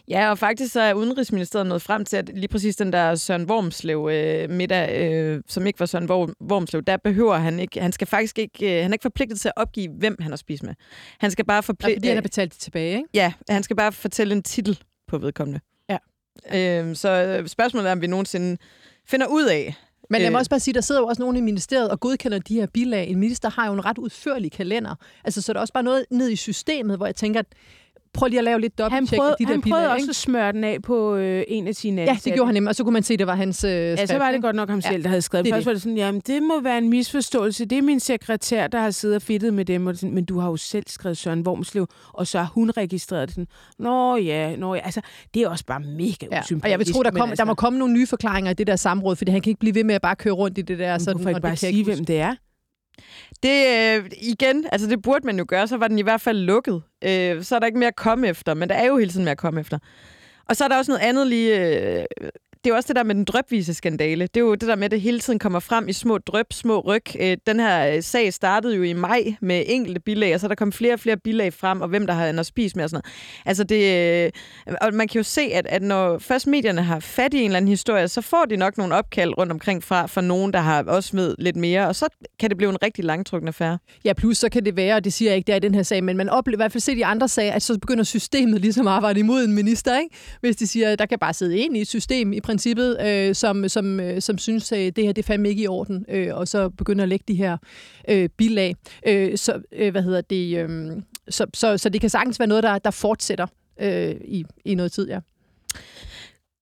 Ja, og faktisk så er Udenrigsministeriet nået frem til, at lige præcis den der Søren Wormslev øh, middag, øh, som ikke var Søren Wormslev, der behøver han ikke, han skal faktisk ikke, øh, han er ikke forpligtet til at opgive, hvem han har spist med. Han skal bare forpligte... Fordi han har betalt det tilbage, ikke? Ja, han skal bare fortælle en titel på vedkommende. Ja. Øh, så spørgsmålet er, om vi nogensinde finder ud af, men jeg må også bare sige, der sidder jo også nogen i ministeriet og godkender de her bilag. En minister har jo en ret udførlig kalender. Altså, så er der også bare noget ned i systemet, hvor jeg tænker, at prøv lige at lave lidt dobbelt han prøvede, de der Han prøvede biler, også ikke? at smøre den af på øh, en af sine Ja, det gjorde han nemlig, og så kunne man se, at det var hans øh, Ja, så var det godt nok ham selv, ja, der havde skrevet. Det Først det. var det sådan, jamen det må være en misforståelse. Det er min sekretær, der har siddet og fedtet med dem. Og sådan, men du har jo selv skrevet Søren Wormslev, og så har hun registreret. Sådan, nå ja, nå ja. Altså, det er også bare mega ja. Og jeg vil tro, der, kom, altså, der må komme nogle nye forklaringer i det der samråd, fordi han kan ikke blive ved med at bare køre rundt i det der. Sådan, hvorfor ikke bare sige, hvem det er? Det, øh, igen, altså det burde man jo gøre, så var den i hvert fald lukket. Øh, så er der ikke mere at komme efter, men der er jo hele tiden mere at komme efter. Og så er der også noget andet lige... Øh, det er også det der med den drøbvise skandale. Det er jo det der med, at det hele tiden kommer frem i små drøb, små ryg. Øh, den her øh, sag startede jo i maj med enkelte bilag, og så er der kom flere og flere bilag frem, og hvem der har noget spist med og sådan noget. Altså det, øh, og man kan jo se, at, at når først medierne har fat i en eller anden historie, så får de nok nogle opkald rundt omkring fra, fra nogen, der har også med lidt mere, og så kan det blive en rigtig langtrukken affære. Ja, plus så kan det være, og det siger jeg ikke, det er i den her sag, men man oplever i hvert fald set i andre sager, at så begynder systemet ligesom at arbejde imod en minister, ikke? Hvis de siger, at der kan bare sidde en i et system i princippet, øh, som, som, øh, som synes, at det her det er fandme ikke i orden, øh, og så begynder at lægge de her øh, bilag. Øh, så, øh, hvad hedder det, øh, så, så, så det kan sagtens være noget, der, der fortsætter øh, i, i noget tid, ja.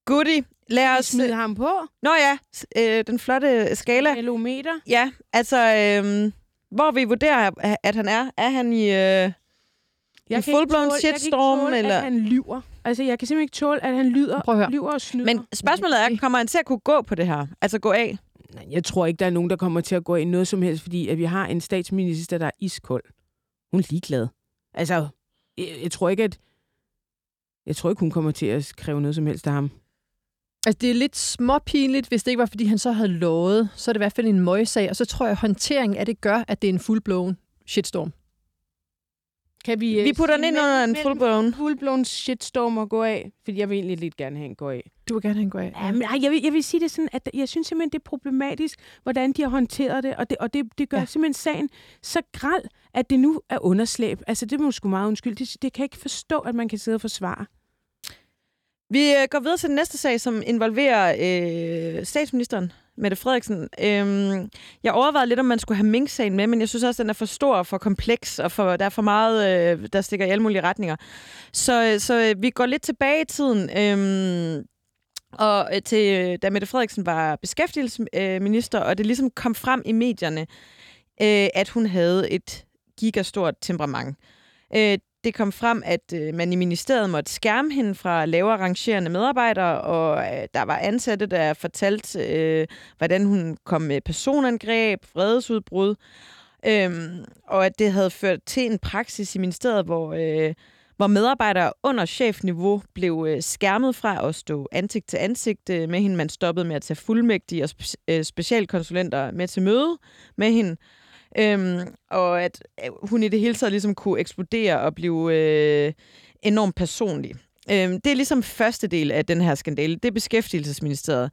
Goodie. Lad os... Smide ham på. Nå ja, øh, den flotte skala. Kilometer. Ja, altså, øh, hvor vi vurderer, at han er. Er han i... Øh, jeg en full-blown shitstorm? Jeg kan ikke tåle, eller? at han lyver. Altså, jeg kan simpelthen ikke tåle, at han lyder, lyver og snyder. Men spørgsmålet er, kommer han til at kunne gå på det her? Altså gå af? Nej, jeg tror ikke, der er nogen, der kommer til at gå ind noget som helst, fordi at vi har en statsminister, der er iskold. Hun er ligeglad. Altså, jeg, jeg tror ikke, at jeg tror ikke, hun kommer til at kræve noget som helst af ham. Altså, det er lidt småpinligt, hvis det ikke var, fordi han så havde lovet. Så er det i hvert fald en møgssag, og så tror jeg, at håndteringen af det gør, at det er en full-blown shitstorm. Kan vi, øh, Vi putter sige den ind under en full-blown. full-blown shitstorm og gå af? Fordi jeg vil egentlig lidt gerne have en gå af. Du vil gerne have en gå af. Ja, men, ej, jeg, vil, jeg vil sige det sådan, at jeg synes simpelthen, det er problematisk, hvordan de har håndteret det, og det, og det, det gør Ja. simpelthen sagen så græld, at det nu er underslæb. Altså, det er måske meget undskyld. Det, det kan jeg ikke forstå, at man kan sidde og forsvare. Vi øh, går videre til den næste sag, som involverer øh, statsministeren, Mette Frederiksen. Øhm, jeg overvejede lidt, om man skulle have Mink-sagen med, men jeg synes også, at den er for stor og for kompleks, og for, der er for meget, øh, der stikker i alle mulige retninger. Så, øh, så øh, vi går lidt tilbage i tiden, øhm, og øh, til, da Mette Frederiksen var beskæftigelsesminister, og det ligesom kom frem i medierne, øh, at hun havde et gigastort temperament. Øh, det kom frem, at øh, man i ministeriet måtte skærme hende fra lavere rangerende medarbejdere, og øh, der var ansatte, der fortalte, øh, hvordan hun kom med personangreb, vredesudbrud, øhm, og at det havde ført til en praksis i ministeriet, hvor, øh, hvor medarbejdere under chefniveau blev øh, skærmet fra at stå ansigt til ansigt øh, med hende. Man stoppede med at tage fuldmægtige og spe- øh, specialkonsulenter med til møde med hende. Øhm, og at øh, hun i det hele taget ligesom kunne eksplodere og blive øh, enormt personlig. Øhm, det er ligesom første del af den her skandale. Det er beskæftigelsesministeriet.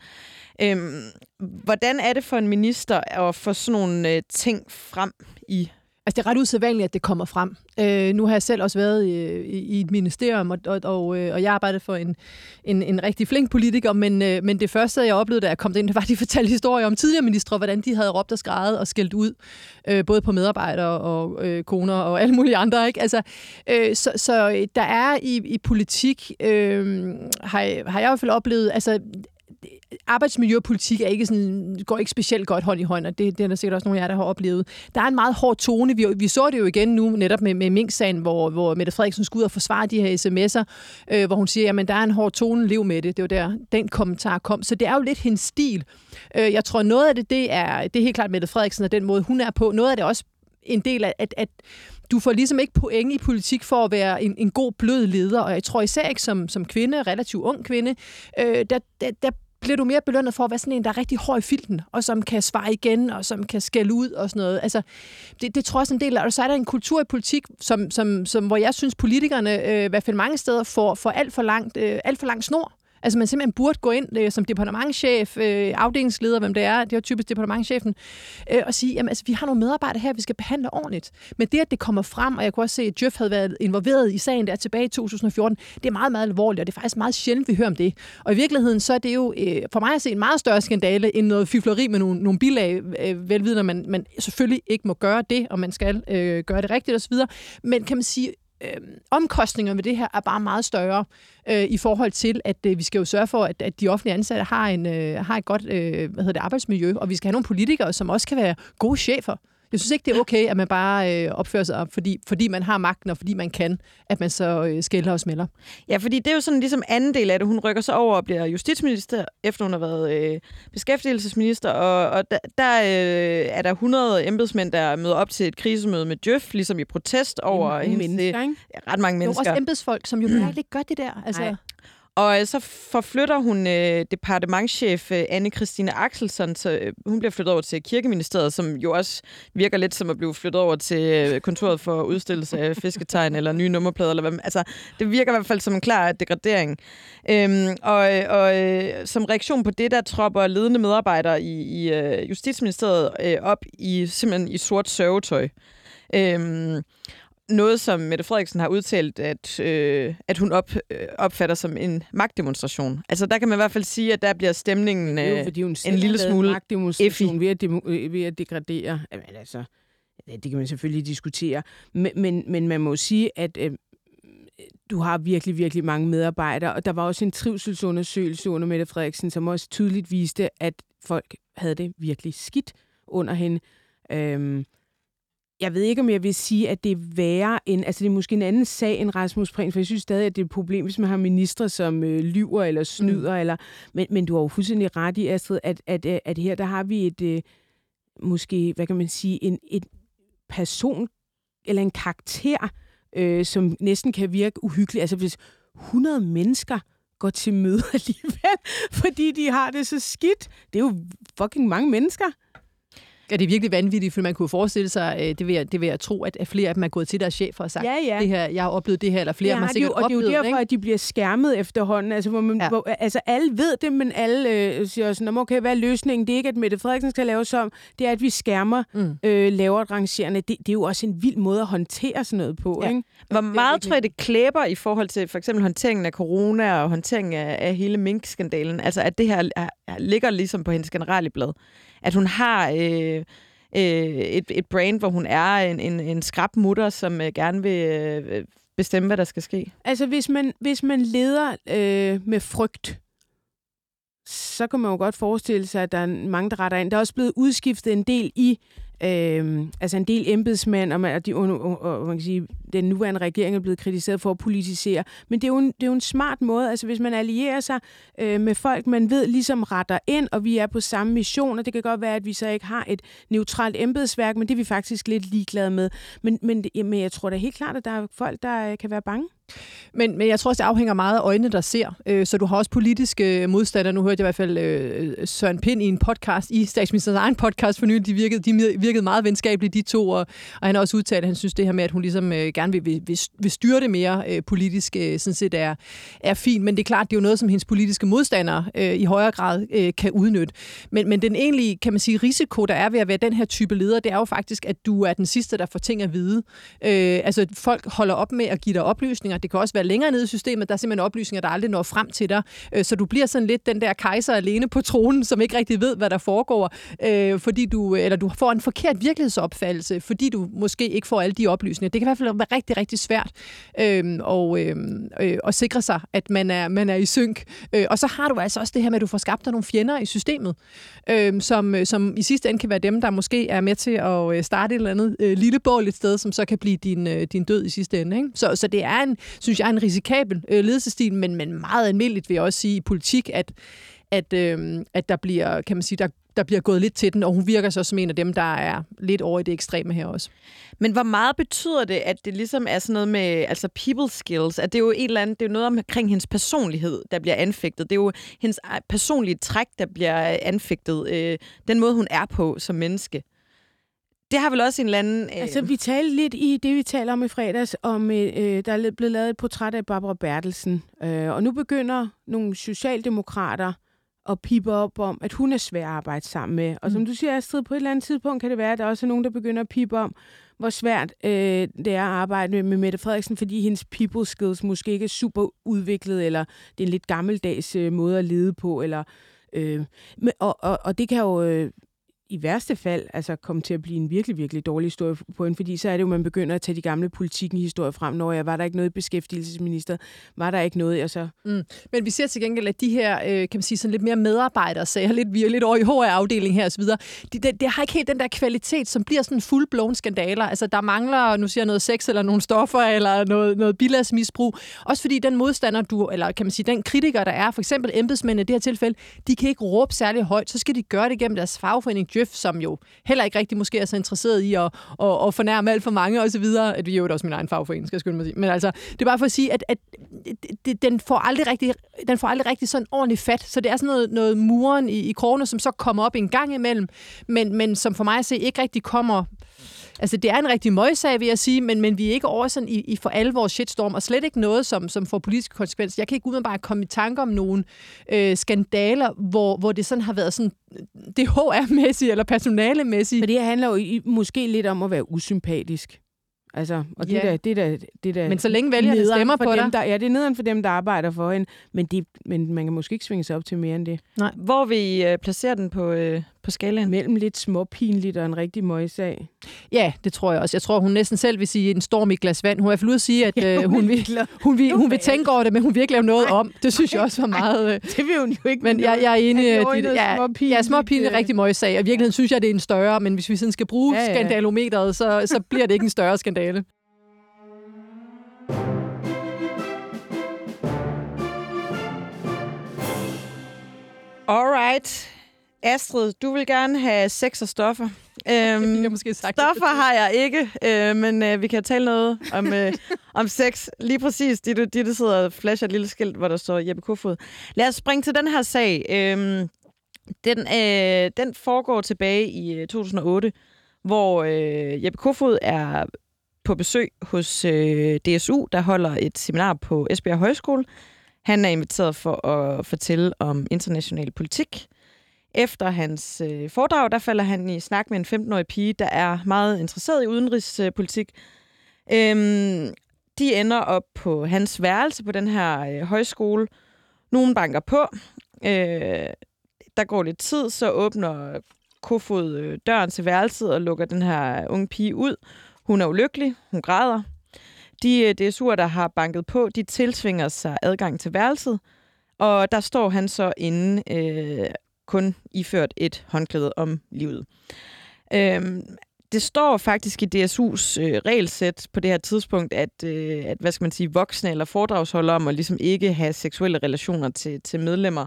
Øhm, hvordan er det for en minister at få sådan nogle øh, ting frem i Altså, det er ret usædvanligt, at det kommer frem. Øh, nu har jeg selv også været i, i, i et ministerium, og, og, og, øh, og jeg arbejdede for en, en, en rigtig flink politiker, men, øh, men det første, jeg oplevede, da jeg kom ind, det var, at de fortalte historier om tidligere ministre, hvordan de havde råbt og skrejet og skældt ud, øh, både på medarbejdere og øh, koner og alle mulige andre. Ikke? Altså, øh, så, så øh, der er i, i politik, øh, har, har jeg i hvert fald oplevet, altså arbejdsmiljøpolitik er ikke sådan, går ikke specielt godt hånd i hånd, og det, det er der sikkert også nogle af jer, der har oplevet. Der er en meget hård tone. Vi, vi så det jo igen nu, netop med, med Mink-sagen, hvor, hvor Mette Frederiksen skulle ud og forsvare de her sms'er, øh, hvor hun siger, at der er en hård tone, lev med det. Det var der, den kommentar kom. Så det er jo lidt hendes stil. Øh, jeg tror, noget af det, det er, det er helt klart Mette Frederiksen og den måde, hun er på. Noget af det er også en del af, at, at du får ligesom ikke point i politik for at være en, en god, blød leder, og jeg tror især ikke som, som kvinde, relativt ung kvinde, øh, der, der, der bliver du mere belønnet for at være sådan en, der er rigtig høj i filten, og som kan svare igen, og som kan skælde ud og sådan noget. Altså, det, det tror jeg også en del af. Og så er der en kultur i politik, som, som, som, hvor jeg synes, politikerne, øh, i hvert fald mange steder, får, får alt, for langt, øh, alt for langt snor. Altså man simpelthen burde gå ind øh, som departementchef, øh, afdelingsleder, hvem det er, det er jo typisk departementchefen, øh, og sige, jamen altså, vi har nogle medarbejdere her, vi skal behandle ordentligt. Men det, at det kommer frem, og jeg kunne også se, at Jeff havde været involveret i sagen der tilbage i 2014, det er meget, meget alvorligt, og det er faktisk meget sjældent, vi hører om det. Og i virkeligheden, så er det jo øh, for mig at se en meget større skandale, end noget fifleri med nogle, nogle bilag, øh, velvidende, at man, man selvfølgelig ikke må gøre det, og man skal øh, gøre det rigtigt osv. Men kan man sige, øh, omkostninger ved det her er bare meget større øh, i forhold til, at øh, vi skal jo sørge for, at, at de offentlige ansatte har, en, øh, har et godt øh, hvad hedder det, arbejdsmiljø, og vi skal have nogle politikere, som også kan være gode chefer. Jeg synes ikke, det er okay, at man bare øh, opfører sig op, fordi, fordi man har magten, og fordi man kan, at man så øh, skælder og smelter. Ja, fordi det er jo sådan ligesom anden del af det. Hun rykker sig over og bliver justitsminister, efter hun har været øh, beskæftigelsesminister, og, og der, der øh, er der 100 embedsmænd, der møder op til et krisemøde med Djøf, ligesom i protest over Mange hendes, mennesker, ikke? ja, ret mange Jo, mennesker. også embedsfolk, som jo mm. ikke gør det der. Altså, Nej. Og øh, så forflytter hun øh, departementchef øh, Anne-Christine Axelsson, så øh, hun bliver flyttet over til Kirkeministeriet, som jo også virker lidt som at blive flyttet over til øh, kontoret for udstillelse af [laughs] fisketegn eller nye nummerplader. Eller hvad. Altså, det virker i hvert fald som en klar degradering. Øhm, og øh, og øh, som reaktion på det, der tropper ledende medarbejdere i, i øh, Justitsministeriet øh, op i simpelthen i sort sørgetøj. Øhm, noget, som Mette Frederiksen har udtalt, at, øh, at hun op, øh, opfatter som en magtdemonstration. Altså, der kan man i hvert fald sige, at der bliver stemningen... Det er jo, Øh, fordi hun selv lille smule magtdemonstration ved at, demo, øh, ved at degradere. Jamen, altså, det kan man selvfølgelig diskutere. Men, men, men man må sige, at øh, du har virkelig, virkelig mange medarbejdere, og der var også en trivselsundersøgelse under Mette Frederiksen, som også tydeligt viste, at folk havde det virkelig skidt under hende. Øhm, jeg ved ikke, om jeg vil sige, at det er værre end... Altså, det er måske en anden sag end Rasmus Prehn, for jeg synes stadig, at det er et problem, hvis man har ministre, som øh, lyver eller snyder. Mm. Eller, men, men du har jo fuldstændig ret i, Astrid, at, at, at, at her der har vi et... Øh, måske, hvad kan man sige, en, et person eller en karakter, øh, som næsten kan virke uhyggelig. Altså, hvis 100 mennesker går til møde [laughs] alligevel, fordi de har det så skidt. Det er jo fucking mange mennesker. Ja, det er virkelig vanvittigt, for man kunne forestille sig, øh, det vil jeg, det vil jeg tro, at flere af dem er gået til deres chef og sagt, ja, ja. det her, jeg har oplevet det her, eller flere ja, af dem har sikkert det, og det er jo derfor, ikke? at de bliver skærmet efterhånden. Altså, hvor man, ja. hvor, altså alle ved det, men alle øh, siger sådan, okay, hvad er løsningen? Det er ikke, at Mette Frederiksen skal lave som, det er, at vi skærmer mm. øh, lavere rangerende. Det, det er jo også en vild måde at håndtere sådan noget på. Ja. Ikke? Hvor meget tror jeg, det klæber i forhold til for eksempel håndteringen af corona og håndteringen af, af hele minkskandalen? Altså, at det her er, ligger ligesom på hendes generelle blad. At hun har... Øh, øh, et, et brand, hvor hun er en, en, en skrab mutter, som øh, gerne vil øh, bestemme, hvad der skal ske? Altså, hvis man, hvis man leder øh, med frygt, så kan man jo godt forestille sig, at der er mange, der retter ind. Der er også blevet udskiftet en del i øh, altså en del embedsmænd, og, man, og, de, og, og, man kan sige, den nuværende regering er blevet kritiseret for at politisere. Men det er jo en, det er jo en smart måde, altså hvis man allierer sig øh, med folk, man ved ligesom retter ind, og vi er på samme mission, og det kan godt være, at vi så ikke har et neutralt embedsværk, men det er vi faktisk lidt ligeglade med. Men, men, men jeg tror da helt klart, at der er folk, der øh, kan være bange. Men, men jeg tror også, det afhænger meget af øjnene, der ser. Øh, så du har også politiske modstandere. Nu hørte jeg i hvert fald øh, Søren Pind i en podcast, i statsministerens egen podcast for nylig. De virkede, de virkede meget venskabelige, de to. Og, og han har også udtalt, at han synes, det her med, at hun ligesom øh, gerne vil, vil, vil styre det mere politisk, sådan set er, er fint. Men det er klart, det er jo noget, som hendes politiske modstandere i højere grad kan udnytte. Men, men den egentlige, kan man sige, risiko, der er ved at være den her type leder, det er jo faktisk, at du er den sidste, der får ting at vide. Altså, folk holder op med at give dig oplysninger. Det kan også være længere nede i systemet. Der er simpelthen oplysninger, der aldrig når frem til dig. Øh, så du bliver sådan lidt den der kejser alene på tronen, som ikke rigtig ved, hvad der foregår, øh, fordi du, eller du får en forkert virkelighedsopfattelse, fordi du måske ikke får alle de oplysninger. Det kan i hvert fald være rigtig, rigtig svært øhm, øhm, øh, og, at sikre sig, at man er, man er i synk. Øh, og så har du altså også det her med, at du får skabt dig nogle fjender i systemet, øhm, som, som i sidste ende kan være dem, der måske er med til at starte et eller andet lille bål et sted, som så kan blive din, din død i sidste ende. Ikke? Så, så det er en, synes jeg, en risikabel øh, ledelsesstil, men, men meget almindeligt vil jeg også sige i politik, at at, øh, at der bliver, kan man sige, der, der bliver gået lidt til den, og hun virker så som en af dem, der er lidt over i det ekstreme her også. Men hvor meget betyder det, at det ligesom er sådan noget med altså people skills? At det er jo et eller andet, det er jo noget omkring hendes personlighed, der bliver anfægtet. Det er jo hendes personlige træk, der bliver anfægtet. Øh, den måde, hun er på som menneske. Det har vel også en eller anden... Øh... Altså, vi talte lidt i det, vi taler om i fredags, om øh, øh der er blevet lavet et portræt af Barbara Bertelsen. Øh, og nu begynder nogle socialdemokrater at pipe op om, at hun er svær at arbejde sammen med. Og som mm. du siger, Astrid, på et eller andet tidspunkt kan det være, at der også er nogen, der begynder at pipe om, hvor svært øh, det er at arbejde med, med Mette Frederiksen, fordi hendes people skills måske ikke er super udviklet, eller det er en lidt gammeldags øh, måde at lede på, eller... Øh, og, og, og det kan jo øh, i værste fald altså komme til at blive en virkelig, virkelig dårlig historie på en, fordi så er det jo, man begynder at tage de gamle politikken historier frem, når jeg var der ikke noget beskæftigelsesminister, var der ikke noget, jeg så... Mm. Men vi ser til gengæld, at de her, øh, kan man sige, sådan lidt mere medarbejdere, sager lidt, vi er lidt over i HR-afdelingen her osv., det, de, det har ikke helt den der kvalitet, som bliver sådan fuldblåen skandaler. Altså, der mangler, nu siger jeg noget sex, eller nogle stoffer, eller noget, noget bilagsmisbrug. Også fordi den modstander, du, eller kan man sige, den kritiker, der er, for eksempel embedsmændene i det her tilfælde, de kan ikke råbe særlig højt, så skal de gøre det gennem deres fagforening Djøf, som jo heller ikke rigtig måske er så interesseret i at, at, at fornærme alt for mange osv. At vi er jo også min egen fagforening, skal jeg skynde mig sige. Men altså, det er bare for at sige, at, at det, den, får aldrig rigtig, den får aldrig rigtig sådan ordentligt fat. Så det er sådan noget, noget muren i, i krogene, som så kommer op en gang imellem, men, men som for mig at se ikke rigtig kommer Altså, det er en rigtig møgssag, vil jeg sige, men, men vi er ikke over sådan i, i for alvor shitstorm, og slet ikke noget, som, som får politiske konsekvenser. Jeg kan ikke bare komme i tanke om nogle øh, skandaler, hvor, hvor det sådan har været sådan det HR-mæssigt eller personalemæssigt. Men det handler jo i, måske lidt om at være usympatisk. Altså, og det, ja. der, det, der, det der Men så længe vælgerne stemmer på dem, dig. Der, ja, det er nederen for dem, der arbejder for hende. Men, de, men man kan måske ikke svinge sig op til mere end det. Nej. Hvor vil I uh, placere den på, uh, på skalaen? Mellem lidt småpinligt og en rigtig møgssag. Ja, det tror jeg også. Jeg tror, hun næsten selv vil sige en storm i et glas vand. Hun er i hvert fald ude at sige, at øh, hun, vil, hun, vil, hun vil tænke over det, men hun vil ikke lave noget om. Det synes jeg også var meget... Øh, Det vil hun jo ikke. men jeg, jeg er enig. Noget ja, småpinligt, ja, småpinligt er øh. rigtig møgssag. Og i virkeligheden synes jeg, det er en større, men hvis vi sådan skal bruge Ja, ja, ja. ja. skandalometeret, så, så bliver det ikke en større skandale. Alright. Astrid, du vil gerne have sex og stoffer. [laughs] Øhm, jeg måske sagt. stoffer har jeg ikke, øh, men øh, vi kan tale noget om, øh, [laughs] om sex. Lige præcis, de, de, der sidder og flasher et lille skilt, hvor der står Jeppe Kofod. Lad os springe til den her sag. Øhm, den, øh, den foregår tilbage i øh, 2008, hvor øh, Jeppe Kofod er på besøg hos øh, DSU, der holder et seminar på Esbjerg Højskole. Han er inviteret for at fortælle om international politik. Efter hans øh, foredrag, der falder han i snak med en 15-årig pige, der er meget interesseret i udenrigspolitik. Øhm, de ender op på hans værelse på den her øh, højskole. Nogen banker på. Øh, der går lidt tid, så åbner Kofod øh, døren til værelset og lukker den her unge pige ud. Hun er ulykkelig, hun græder. De øh, DSU'er, der har banket på, de tilsvinger sig adgang til værelset, og der står han så inde øh, kun iført et håndklæde om livet. Øhm, det står faktisk i DSU's øh, regelsæt på det her tidspunkt, at, øh, at hvad skal man sige, voksne eller foredragsholdere om at ligesom ikke have seksuelle relationer til, til medlemmer.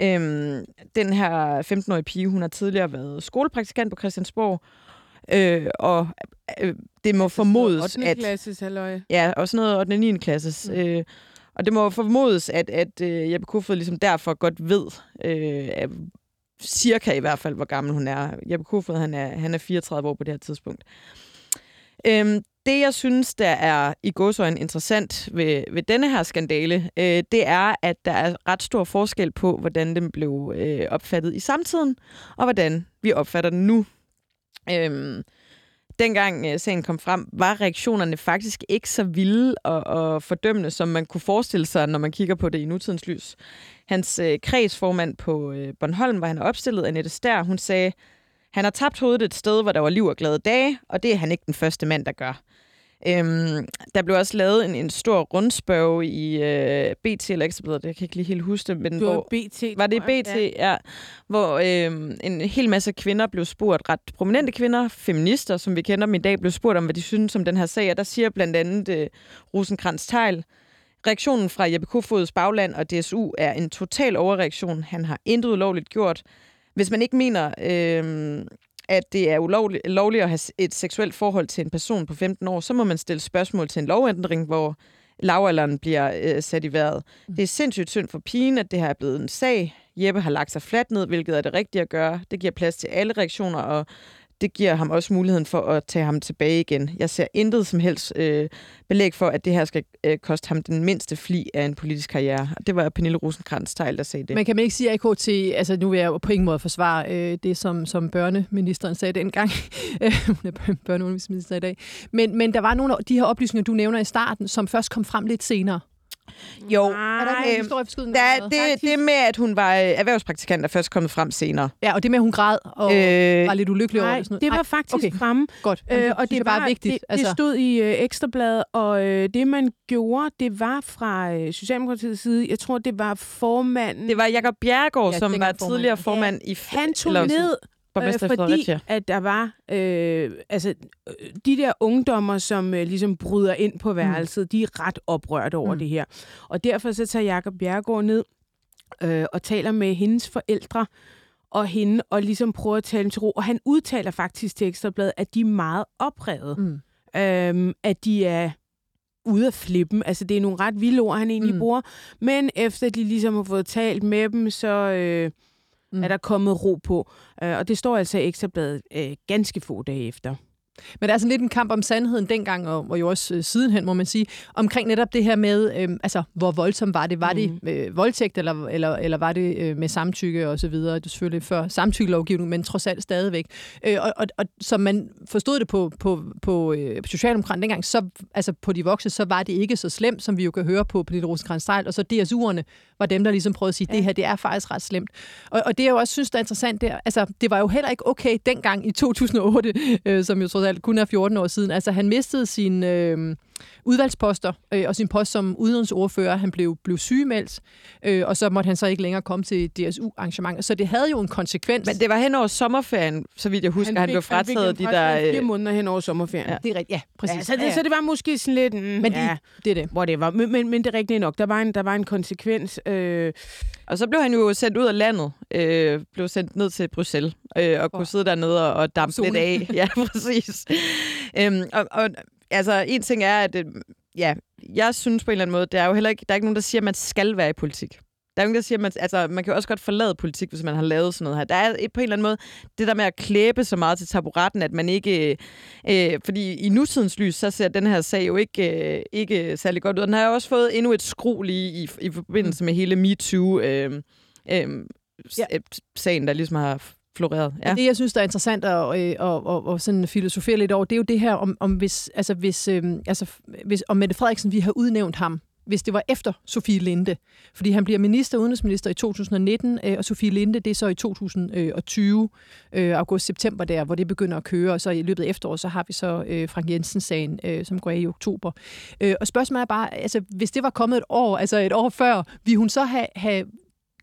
Øhm, den her 15-årige pige, hun har tidligere været skolepraktikant på Christiansborg, øh, og øh, det må formodes, 8. at... klasses, halløj. Ja, også noget 8. og 9. klasses. Mm. Øh, og det må formodes, at, at øh, Jeppe Kofod ligesom derfor godt ved, øh, at cirka i hvert fald, hvor gammel hun er. Jeppe Kofod, han er, han er 34 år på det her tidspunkt. Øhm, det, jeg synes, der er i godsøjne interessant ved, ved denne her skandale, øh, det er, at der er ret stor forskel på, hvordan den blev øh, opfattet i samtiden, og hvordan vi opfatter den nu. Øhm, dengang øh, sagen kom frem, var reaktionerne faktisk ikke så vilde og, og fordømmende, som man kunne forestille sig, når man kigger på det i nutidens lys. Hans øh, kredsformand på øh, Bornholm, hvor han er opstillet, Annette Stær, hun sagde, han har tabt hovedet et sted, hvor der var liv og glade dage, og det er han ikke den første mand, der gør. Øhm, der blev også lavet en, en stor rundspørge i øh, BT eller Ekstrabladet, jeg kan ikke lige helt huske det, men Du var hvor, BT. var det. BT, ja. ja hvor øh, en hel masse kvinder blev spurgt, ret prominente kvinder, feminister, som vi kender dem i dag, blev spurgt om, hvad de synes om den her sag, og der siger blandt andet øh, Rosenkrantz Teil, reaktionen fra Jeppe Kofods bagland og DSU er en total overreaktion. Han har intet ulovligt gjort. Hvis man ikke mener, øh, at det er ulovligt, lovligt at have et seksuelt forhold til en person på 15 år, så må man stille spørgsmål til en lovændring, hvor lavalderen bliver øh, sat i vejret. Det er sindssygt synd for pigen, at det her er blevet en sag. Jeppe har lagt sig fladt ned, hvilket er det rigtige at gøre. Det giver plads til alle reaktioner, og det giver ham også muligheden for at tage ham tilbage igen. Jeg ser intet som helst øh, belæg for, at det her skal øh, koste ham den mindste fli af en politisk karriere. Og det var Pernille rosenkrantz teil der sagde det. Men kan man ikke sige, at AKT, altså nu vil jeg på ingen måde forsvare øh, det, som, som børneministeren sagde dengang. [laughs] Øh, hun er børneundervisningsminister i dag. Men, men der var nogle af de her oplysninger, du nævner i starten, som først kom frem lidt senere jo, Er der ikke Øhm, en der, eller hvad? det, det med, at hun var øh, erhvervspraktikant, er først kommet frem senere. Ja, og det med, at hun græd og Øh, var lidt ulykkelig over Nej, det. Sådan noget. det var Nej, faktisk okay. fremme. godt. Øh, og det jeg var bare vigtigt. Det, altså, det stod i øh, Ekstrabladet, og øh, det man gjorde, det var fra øh, Socialdemokratiets side, jeg tror, det var formanden. det var Jakob Bjerregaard, Ja, som var formand. tidligere formand i... han tog ned, borgmester øh, fordi at der var øh, altså de der ungdommer, som øh, ligesom bryder ind på værelset, mm. de er ret oprørte over Mm. mm. det her. Og derfor så tager Jakob Bjerregaard ned øh, og taler med hendes forældre og hende, og ligesom prøver at tale dem til ro. Og han udtaler faktisk til Ekstrabladet, at de er meget oprevet. Mm. Øhm, at de er ude af flippen. Altså, det er nogle ret vilde ord, han egentlig Mm. mm. bruger. Men efter de ligesom har fået talt med dem, så øh, Mm. er der kommet ro på. Øh, og det står altså i Ekstrabladet øh, ganske få dage efter. Men der er sådan lidt en kamp om sandheden dengang, og, og jo også øh, sidenhen, må man sige, omkring netop det her med, øh, altså, hvor voldsomt var det? Var mm. det øh, voldtægt, eller, eller, eller var det øh, med samtykke og så videre? Det er selvfølgelig før samtykkelovgivning, men trods alt stadigvæk. Øh, og, og, og som man forstod det på, på, på øh, Socialdemokraterne dengang, så, altså på de voksne, så var det ikke så slemt, som vi jo kan høre på Pernille rosenkrantz og så DSU'erne var dem, der ligesom prøvede at sige, ja. det her, det er faktisk ret slemt. Og, og det jeg jo også synes, der er interessant, det er, altså, det var jo heller ikke okay dengang i 2008, øh, som jo trods alt kun er 14 år siden. Altså, han mistede sin øh, udvalgsposter øh, og sin post som udenrigsordfører. Han blev, blev sygemeldt, øh, og så måtte han så ikke længere komme til DSU-arrangementer. Så det havde jo en konsekvens. Men det var hen over sommerferien, så vidt jeg husker, han, fik, han blev frataget han de der... Øh... fire måneder hen over sommerferien. Ja. Det er rigtigt, ja, præcis. Ja, så, det, ja, så det var måske sådan lidt... Mm, men ja, det er det. Whatever. Men, men, men det er rigtigt nok. Der var en, der var en konsekvens. Øh... Og så blev han jo sendt ud af landet. Øh, blev sendt ned til Bruxelles øh, og kunne oh. sidde dernede og, og dampe lidt af. Ja, [laughs] præcis. øhm, og, og altså, en ting er, at ja, jeg synes på en eller anden måde, der er jo heller ikke, der er ikke nogen, der siger, at man skal være i politik. Der er ingen, der siger, at man, altså, man kan jo også godt forlade politik, hvis man har lavet sådan noget her. Der er på en eller anden måde det der med at klæbe så meget til taburetten, at man ikke... Øh, fordi i nutidens lys, så ser den her sag jo ikke, øh, ikke særlig godt ud. Den har jo også fået endnu et skru lige i, i forbindelse med hele MeToo. Øh, øh, ja. sagen, der ligesom har floreret. Ja. Det, jeg synes, der er interessant øh, at, at, at, at, sådan filosofere lidt over, det er jo det her, om, om hvis, altså hvis, øhm, altså, hvis om Mette Frederiksen, vi har udnævnt ham, hvis det var efter Sofie Linde. Fordi han bliver minister udenrigsminister i 2019, øh, og Sofie Linde, det er så i 2020, øh, august-september der, hvor det begynder at køre, og så i løbet af efteråret, så har vi så øh, Frank Jensen-sagen, øh, som går af i oktober. Øh, og spørgsmålet er bare, altså hvis det var kommet et år, altså et år før, vi hun så have, have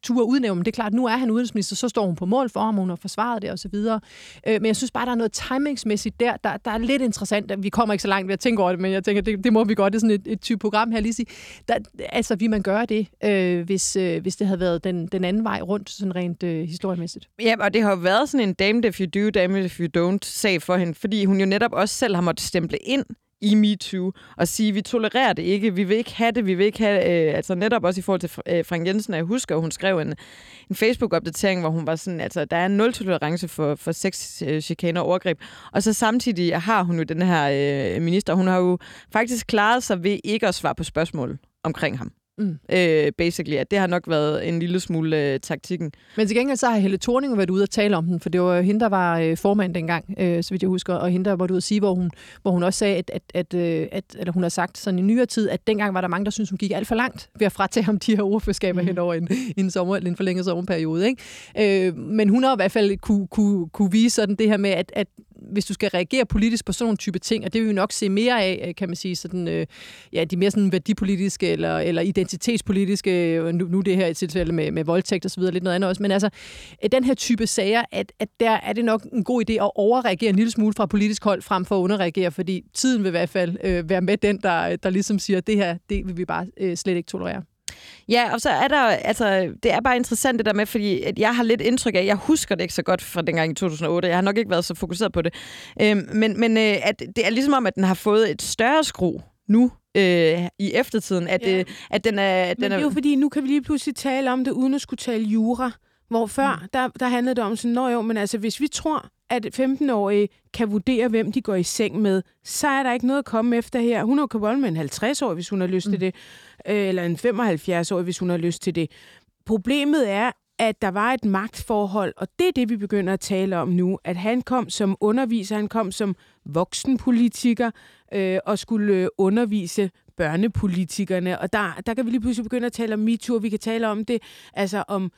turde udnævne. Men det er klart, nu er han udenrigsminister, så står hun på mål for ham, hun har forsvaret det osv. Øh, men jeg synes bare, der er noget timingsmæssigt der, der, der er lidt interessant. Vi kommer ikke så langt ved at tænke over det, men jeg tænker, det, det må vi godt. Det er sådan et, et type program her lige sige. Der, altså, vil man gøre det, øh, hvis, øh, hvis det havde været den, den anden vej rundt, sådan rent øh, historiemæssigt? Ja, og det har jo været sådan en damned if you do, damned if you don't sag for hende, fordi hun jo netop også selv har måttet stemple ind i MeToo og sige, vi tolererer det ikke, vi vil ikke have det, vi vil ikke have øh, altså netop også i forhold til øh, Frank Jensen, jeg husker, at hun skrev en, en Facebook-opdatering, hvor hun var sådan, altså der er nul tolerance for, for sex, øh, chikane og overgreb, og så samtidig har hun jo den her øh, minister, hun har jo faktisk klaret sig ved ikke at svare på spørgsmål omkring ham. Mm. Øh, basically, at det har nok været en lille smule øh, taktikken. Men til gengæld så har Helle Thorning været ude og tale om den, for det var hende, der var øh, formand dengang, øh, så vidt jeg husker, og hende, der var ude at sige, hvor hun, hvor hun også sagde, at, at, at, øh, at, eller hun har sagt sådan i nyere tid, at dengang var der mange, der syntes, hun gik alt for langt ved at fratage ham de her ordførskaber mm. hen over en, [laughs] en, sommer, en forlænget sommerperiode. Ikke? Øh, men hun har i hvert fald kunne, kunne, kunne vise sådan det her med, at, at hvis du skal reagere politisk på sådan nogle type ting, og det vil vi nok se mere af, øh, kan man sige, sådan, øh, ja, de mere sådan værdipolitiske eller, eller identitetspolitiske, øh, nu, nu det her i tilfælde med, med voldtægt og så videre, lidt noget andet også, men altså, øh, den her type sager, at, at der er det nok en god idé at overreagere en lille smule fra politisk hold, frem for at underreagere, fordi tiden vil i hvert fald øh, være med den, der, der ligesom siger, at det her, det vil vi bare øh, slet ikke tolerere. Ja, og så er der, altså, det er bare interessant det der med, fordi at jeg har lidt indtryk af, jeg husker det ikke så godt fra dengang i 2008, jeg har nok ikke været så fokuseret på det, øhm, men, men øh, at det er ligesom om, at den har fået et større skru nu, øh, i eftertiden, at, ja. øh, at den er... Den Men det er jo fordi, nu kan vi lige pludselig tale om det, uden at skulle tale jura. Hvor før, mm. der, der handlede det om sådan, nå jo, men altså, hvis vi tror, at 15-årige kan vurdere, hvem de går i seng med, så er der ikke noget at komme efter her. Hun kan bolde med en 50-årig, hvis hun har lyst mm. til det, øh, eller en 75-årig, hvis hun har lyst til det. Problemet er, at der var et magtforhold, og det er det, vi begynder at tale om nu. At han kom som underviser, han kom som voksenpolitiker øh, og skulle øh, undervise børnepolitikerne. Og der, der kan vi lige pludselig begynde at tale om MeToo, vi kan tale om det, altså om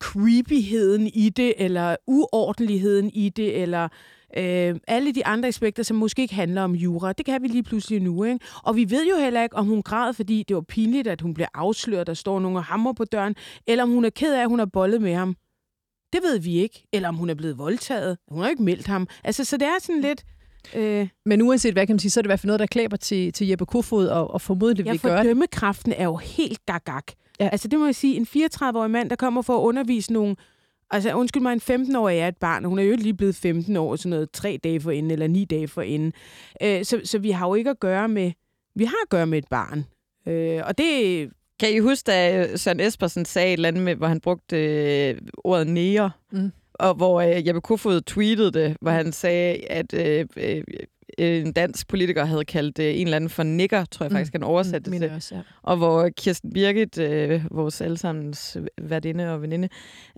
creepyheden i det, eller uordentligheden i det, eller øh, alle de andre aspekter, som måske ikke handler om jura. Det kan vi lige pludselig nu. Ikke? Og vi ved jo heller ikke, om hun græd, fordi det var pinligt, at hun blev afsløret, der står nogle hammer på døren, eller om hun er ked af, at hun har bollet med ham. Det ved vi ikke. Eller om hun er blevet voldtaget. Hun har ikke meldt ham. Altså, så det er sådan lidt... Øh, Men uanset hvad kan man sige, så er det i hvert fald noget, der klæber til, til Jeppe Kofod, og, og formodentlig ja, vil gøre det. Ja, for dømmekraften er jo helt gagag. Ja. Altså det må jeg sige, en 34-årig mand, der kommer for at undervise nogle... Altså undskyld mig, en 15-årig er et barn, hun er jo lige blevet 15 år, sådan noget tre dage for inden, eller ni dage for inden. Øh, så, så vi har jo ikke at gøre med... Vi har at gøre med et barn. Øh, og det... Kan I huske, da Søren Espersen sagde et eller andet med, hvor han brugte øh, ordet nære? Mm og hvor øh, Jeppe Kofod tweetede det, hvor han sagde, at øh, øh, øh, en dansk politiker havde kaldt øh, en eller anden for nigger, tror jeg faktisk, mm. han oversatte det til. Også, ja. Og hvor Kirsten Birgit, øh, vores allesammens værtinde og veninde,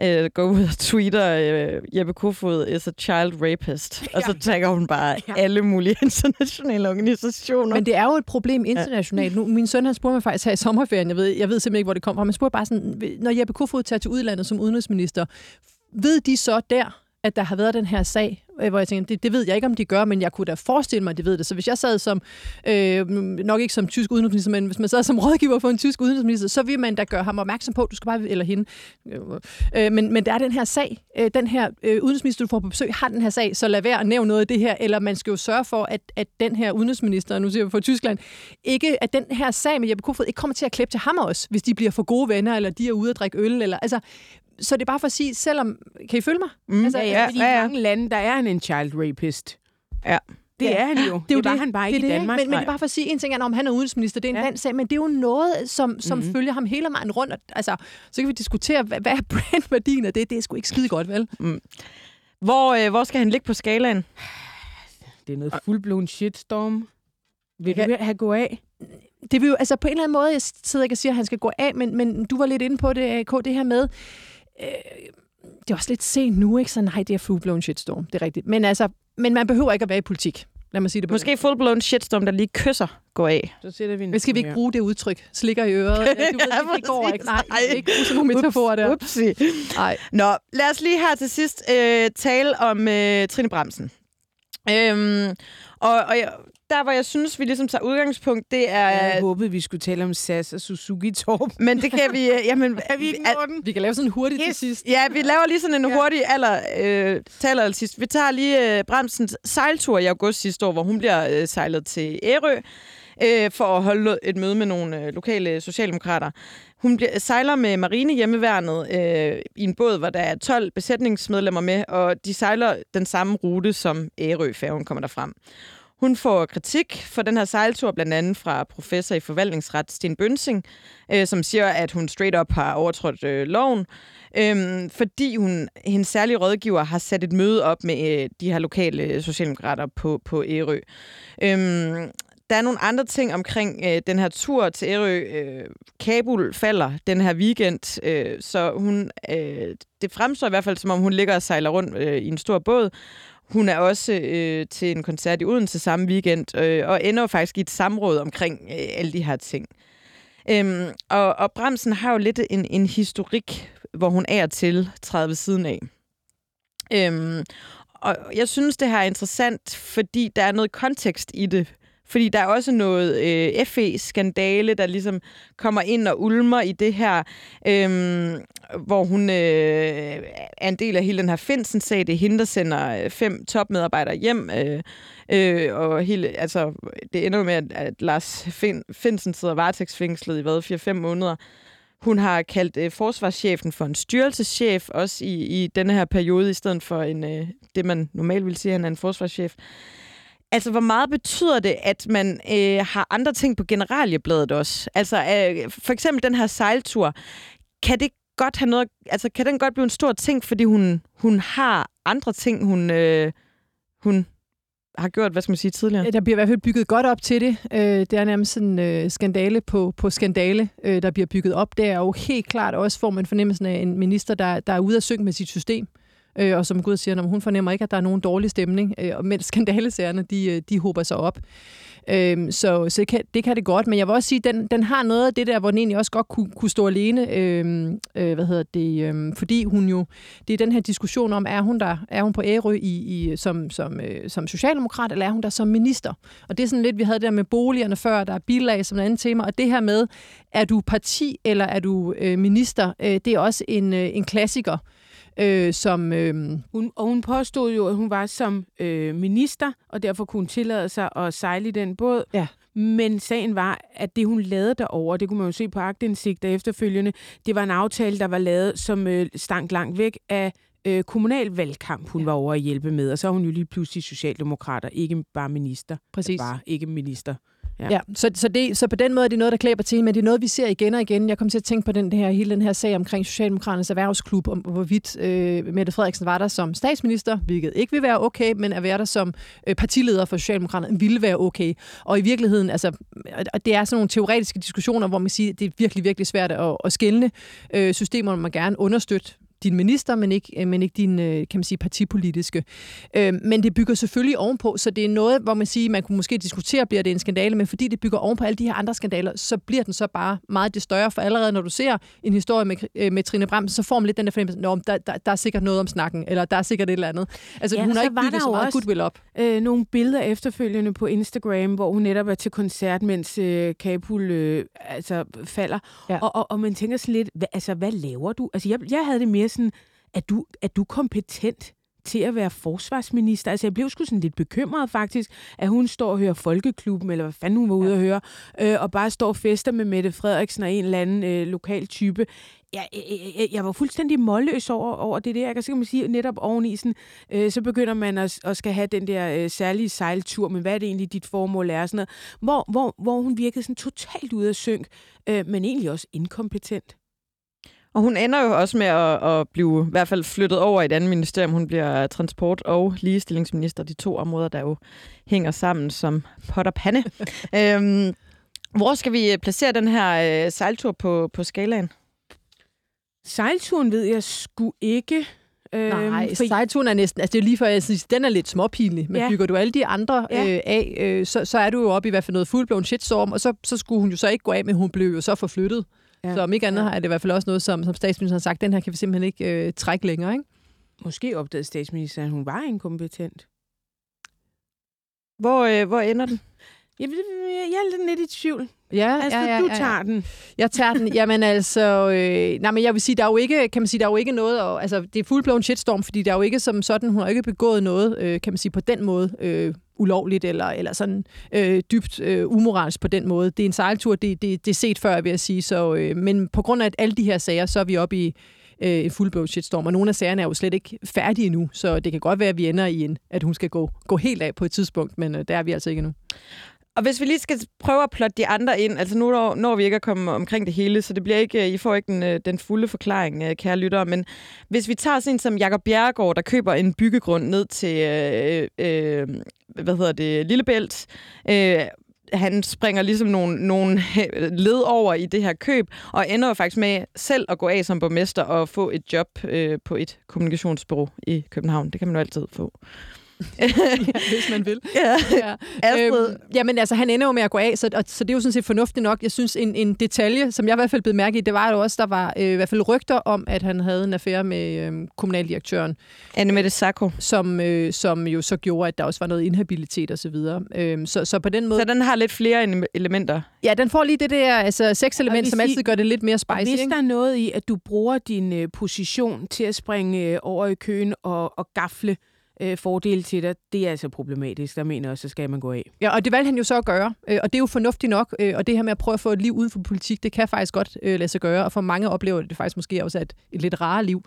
øh, går ud og tweeter, øh, Jeppe Kofod is a child rapist. [laughs] Ja. Og så tagger hun bare ja. alle mulige [laughs] internationale organisationer. Men det er jo et problem internationalt. Ja. Nu, min søn, han spurgte mig faktisk her i sommerferien, jeg ved, jeg ved simpelthen ikke, hvor det kommer fra, men spurgte bare sådan, når Jeppe Kofod tager til udlandet som udenrigsminister, ved de så der, at der har været den her sag, øh, hvor jeg tænker, det, det ved jeg ikke, om de gør, men jeg kunne da forestille mig, at de ved det. Så hvis jeg sad som, øh, nok ikke som tysk udenrigsminister, men hvis man sad som rådgiver for en tysk udenrigsminister, så vil man da gøre ham opmærksom på, du skal bare, eller hende. Øh, øh, men, men der er den her sag, øh, den her øh, udenrigsminister, du får på besøg, har den her sag, så lad være at nævne noget af det her, eller man skal jo sørge for, at, at den her udenrigsminister, nu siger vi for Tyskland, ikke, at den her sag med Jeppe Kofod ikke kommer til at klippe til ham også, hvis de bliver for gode venner, eller de er ude at drikke øl, eller altså, så det er bare for at sige, selvom... Kan I følge mig? Mm. Altså, ja, ja, fordi ja, ja. i mange lande, der er han en child rapist. Ja. Det ja. er han jo. Det, er jo det var det. han bare ikke det, i Danmark. Men, men det er bare for at sige, en ting er, om han er udenrigsminister, det er en ja. dansk sag, men det er jo noget, som, som mm-hmm. følger ham hele vejen rundt. Altså, så kan vi diskutere, hvad, hvad er brandværdien af det? Det er sgu ikke skide godt, vel? Mm. Hvor, øh, hvor skal han ligge på skalaen? Det er noget fuldblåen shitstorm. Vil ja. du have gå af? Det vil jo, altså på en eller anden måde, jeg sidder ikke og siger, at han skal gå af, men, men du var lidt inde på det, AK, det her med, øh, det er også lidt sent nu, ikke? Så nej, det er full-blown shitstorm, det er rigtigt. Men, altså, men man behøver ikke at være i politik. Lad mig sige det på Måske full-blown shitstorm, der lige kysser, går af. Så sætter vi en skal vi ikke bruge det udtryk? Slikker i øret? Ja, du ved, [laughs] ja, det går ikke. Nej, nej. ikke bruge sådan nogle metaforer der. Upsi. Nej. Nå, lad os lige her til sidst øh, tale om øh, Trine Bremsen. Øhm, og, og jeg, der, hvor jeg synes, vi ligesom tager udgangspunkt, det er... Jeg håbede, vi skulle tale om SAS og Suzuki Torp. Men det kan vi... Øh, jamen, [laughs] er vi at, Vi kan lave sådan en hurtig yes. til sidst. Ja, vi laver lige sådan en ja. hurtig aller, øh, taler til sidst. Vi tager lige øh, Bremsens sejltur i august sidste år, hvor hun bliver øh, sejlet til Ærø øh, for at holde et møde med nogle øh, lokale socialdemokrater. Hun bliver, sejler med marine hjemmeværnet øh, i en båd, hvor der er 12 besætningsmedlemmer med, og de sejler den samme rute, som Ærø-færgen kommer derfrem. Hun får kritik for den her sejltur, blandt andet fra professor i forvaltningsret Sten Bønsing, øh, som siger, at hun straight up har overtrådt øh, loven, øh, fordi hun, hendes særlige rådgiver har sat et møde op med øh, de her lokale øh, socialdemokrater på, på Ærø. Øh, der er nogle andre ting omkring øh, den her tur til Ærø. Øh, Kabul falder den her weekend, øh, så hun, øh, det fremstår i hvert fald, som om hun ligger og sejler rundt øh, i en stor båd. Hun er også øh, til en koncert i Odense samme weekend, øh, og ender faktisk i et samråd omkring øh, alle de her ting. Øhm, og, og Bremsen har jo lidt en, en historik, hvor hun er til 30 siden af. Øhm, og jeg synes, det her er interessant, fordi der er noget kontekst i det. Fordi der er også noget øh, FE-skandale, der ligesom kommer ind og ulmer i det her, øh, hvor hun øh, er en del af hele den her Finsen-sag. Det er hende, der sender øh, fem topmedarbejdere hjem. Øh, øh, og hele, altså, det ender med, at, at Lars fin, Finsen sidder varetægtsfængslet i hvad, 4-5 måneder. Hun har kaldt øh, forsvarschefen for en styrelseschef, også i, i denne her periode, i stedet for en, øh, det, man normalt vil sige, han er en forsvarschef. Altså, hvor meget betyder det, at man øh, har andre ting på generaliebladet også? Altså, øh, for eksempel den her sejltur. Kan det godt have noget... Altså, kan den godt blive en stor ting, fordi hun, hun har andre ting, hun, øh, hun har gjort, hvad skal man sige, tidligere? Der bliver i hvert fald bygget godt op til det. Øh, det er nærmest sådan øh, skandale på, på skandale, øh, der bliver bygget op. Det er jo helt klart også, får man fornemmelsen af en minister, der, der er ude at synge med sit system øh, og som Gud siger, når hun fornemmer ikke, at der er nogen dårlig stemning, øh, mens [laughs] skandalesagerne, de, øh, de hober sig op. Øh, så så det, kan, det kan det godt, men jeg vil også sige, den, den har noget af det der, hvor den egentlig også godt kunne, kunne stå alene, øh, øh, hvad hedder det, øh, fordi hun jo, det er den her diskussion om, er hun der, er hun på Ærø i, i, som, som, øh, som socialdemokrat, eller er hun der som minister? Og det er sådan lidt, vi havde der med boligerne før, der er bilag som et andet tema, og det her med, er du parti, eller er du øh, minister, øh, det er også en, øh, en klassiker, øh, som... Øh, hun, og hun påstod jo, at hun var som øh, minister, og derfor kunne hun tillade sig at sejle i den båd. Ja. Men sagen var, at det hun lavede derover, det kunne man jo se på agtindsigt efterfølgende, det var en aftale, der var lavet, som øh, stank langt væk af øh, kommunalvalgkamp, hun ja. var over at hjælpe med. Og så er hun jo lige pludselig socialdemokrater, ikke bare minister. Præcis. Bare ikke minister. Ja, ja så, så, det, så på den måde er det noget, der klæber til, men det er noget, vi ser igen og igen. Jeg kommer til at tænke på den her, hele den her sag omkring Socialdemokraternes erhvervsklub, om hvorvidt øh, Mette Frederiksen var der som statsminister, hvilket ikke vil være okay, men at være der som øh, partileder for Socialdemokraterne ville være okay. Og i virkeligheden, altså, det er sådan nogle teoretiske diskussioner, hvor man siger, at det er virkelig, virkelig svært at, at skælne øh, systemer, man gerne understøtte din minister, men ikke, øh, men ikke din øh, kan man sige, partipolitiske. Øh, men det bygger selvfølgelig ovenpå, så det er noget, hvor man siger, man kunne måske diskutere, bliver det en skandale, men fordi det bygger ovenpå alle de her andre skandaler, så bliver den så bare meget det større, for allerede når du ser en historie med, med Trine Bram, så får man lidt den der fornemmelse, at der, der, der er sikkert noget om snakken, eller der er sikkert et eller andet. Altså, ja, hun har ikke bygget så meget goodwill op. Øh, nogle billeder efterfølgende på Instagram, hvor hun netop er til koncert, mens øh, Kabul øh, altså, falder. Ja. Og, og, og man tænker sådan lidt, hvad, altså, hvad laver du? Altså, jeg, jeg havde det mere sådan, er du, er du kompetent til at være forsvarsminister. Altså, jeg blev sgu sådan lidt bekymret faktisk, at hun står og hører Folkeklubben, eller hvad fanden hun var ude ja. at høre, øh, og bare står og fester med Mette Frederiksen og en eller anden øh, lokal type. Jeg, jeg, jeg, var fuldstændig målløs over, over det der. Jeg kan, så kan man sige, netop oveni, sådan, øh, så begynder man at, at skal have den der øh, særlige sejltur, men hvad er det egentlig, dit formål er? Sådan noget, hvor, hvor, hvor hun virkede sådan totalt ude af synk, øh, men egentlig også inkompetent. Og hun ender jo også med at, at blive i hvert fald flyttet over i et andet ministerium. Hun bliver transport- og ligestillingsminister, de to områder, der jo hænger sammen som pot og pande. [laughs] øhm, hvor skal vi placere den her øh, sejltur på, på skalaen? Sejlturen ved jeg sgu ikke. Øhm, Nej, for... sejlturen er næsten, altså det er lige før, jeg synes, den er lidt småpinlig, men ja. bygger du alle de andre ja. øh, af, øh, så, så er du jo oppe i hvert fald noget fuldblåen shitstorm, og så, så skulle hun jo så ikke gå af, men hun blev jo så forflyttet. Ja. Så om ikke andet ja. er det i hvert fald også noget, som, som statsministeren har sagt, den her kan vi simpelthen ikke øh, trække længere. Ikke? Måske opdagede statsministeren, at hun var inkompetent. Hvor, øh, hvor ender den? [laughs] Jeg, jeg er lidt i tvivl. Ja, altså, ja, ja, du tager ja. den. Jeg tager den. Jamen altså, øh, nej, men jeg vil sige, der er jo ikke, kan man sige, der er jo ikke noget, og, altså, det er fuldblåen shitstorm, fordi der er jo ikke som sådan, hun har ikke begået noget, øh, kan man sige, på den måde, øh, ulovligt eller, eller sådan øh, dybt øh, umoralsk på den måde. Det er en sejltur, det, det, det er set før, vil jeg sige. Så, øh, men på grund af alle de her sager, så er vi oppe i øh, en fuldblå shitstorm, og nogle af sagerne er jo slet ikke færdige endnu, så det kan godt være, at vi ender i en, at hun skal gå, gå helt af på et tidspunkt, men øh, der er vi altså ikke endnu. Og hvis vi lige skal prøve at plotte de andre ind, altså nu når, når vi ikke at komme omkring det hele, så det bliver ikke, I får ikke den, øh, den fulde forklaring, øh, kære lyttere, men hvis vi tager sådan en som Jakob Bjerregaard, der køber en byggegrund ned til, øh, øh, hvad hedder det, Lillebælt, øh, han springer ligesom nogle, nogle [laughs] led over i det her køb, og ender jo faktisk med selv at gå af som borgmester og få et job øh, på et kommunikationsbureau i København. Det kan man jo altid få hvis man vil. [laughs] Ja. ja. Astrid. Øhm, jamen altså, han ender jo med at gå af, så, og, så det er jo sådan set fornuftigt nok. Jeg synes, en, en detalje, som jeg i hvert fald blev mærke i, det var jo også, der var øh, i hvert fald rygter om, at han havde en affære med øh, kommunaldirektøren. Anne Mette Sacco. Som, øh, som jo så gjorde, at der også var noget inhabilitet osv. Så, øh, så, så på den måde... Så den har lidt flere elementer? Ja, den får lige det der altså, sexelement, som altid gør det lidt mere spicy. Hvis ikke? der er noget i, at du bruger din øh, position til at springe øh, over i køen og, og gafle øh, fordele til dig, det er altså problematisk. Der mener jeg også, så skal man gå af. Ja, og det valgte han jo så at gøre, øh, og det er jo fornuftigt nok, øh, og det her med at prøve at få et liv uden for politik, det kan faktisk godt øh, lade sig gøre, og for mange oplever det faktisk måske også et, et lidt rare liv.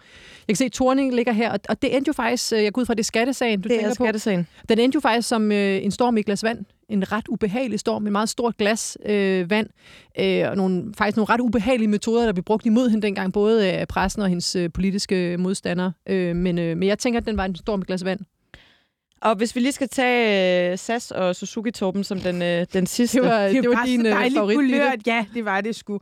Jeg kan se, at Torning ligger her, og, og det endte jo faktisk, øh, jeg går ud fra, det skattesagen, du det tænker er skattesagen. på. Den endte jo faktisk som øh, en storm i glas vand, en ret ubehagelig storm med meget stort glas øh, vand, øh, og nogle, faktisk nogle ret ubehagelige metoder, der blev brugt imod hende dengang, både af pressen og hendes øh, politiske modstandere. Øh, men, øh, men jeg tænker, at den var en storm i glas vand. Og hvis vi lige skal tage uh, SAS og Suzuki-Torben som den, uh, den sidste. [laughs] Det var, det, det var din uh, favorit. Kulørt. Ja, det var det sgu. Uh,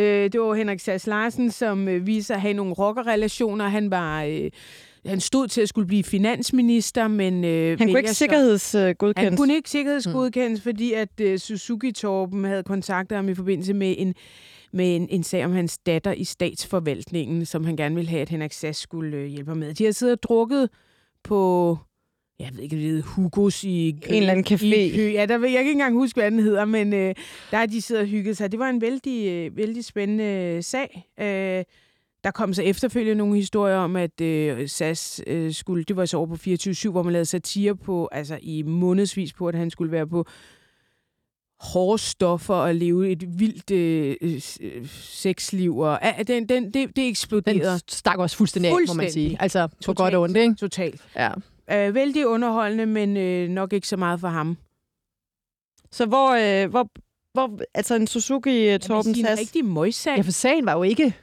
det var Henrik Sass Larsen, som uh, viser at have nogle rockerrelationer. Han var... Uh, han stod til at skulle blive finansminister, men... Øh, han kunne ikke sikkerhedsgodkendes. Han kunne ikke sikkerhedsgodkendes, mm. fordi at øh, Suzuki-Torben havde kontaktet ham i forbindelse med en med en, en sag om hans datter i statsforvaltningen, som han gerne ville have, at Henrik Sass skulle øh, hjælpe med. De har siddet og drukket på jeg ved ikke, det hedder Hugos i... En eller anden café. I, ja, der vil jeg ikke engang huske, hvad den hedder, men øh, der er de siddet og hygget sig. Det var en vældig, øh, vældig spændende sag. Øh, der kom så efterfølgende nogle historier om, at øh, SAS øh, skulle... Det var så over på 24-7, hvor man lavede satire på, altså i månedsvis på, at han skulle være på hårde stoffer og leve et vildt øh, øh sexliv. Og, øh, den, den, det, det eksploderede. Den stak også fuldstændig, fuldstændig. må man sige. Altså på Totalt. godt og ondt, ikke? Totalt. Ja. Øh, vældig underholdende, men øh, nok ikke så meget for ham. Så hvor, øh, hvor, hvor altså en Suzuki uh, Torben Sass, rigtig møjsag. Ja, for sagen var jo ikke,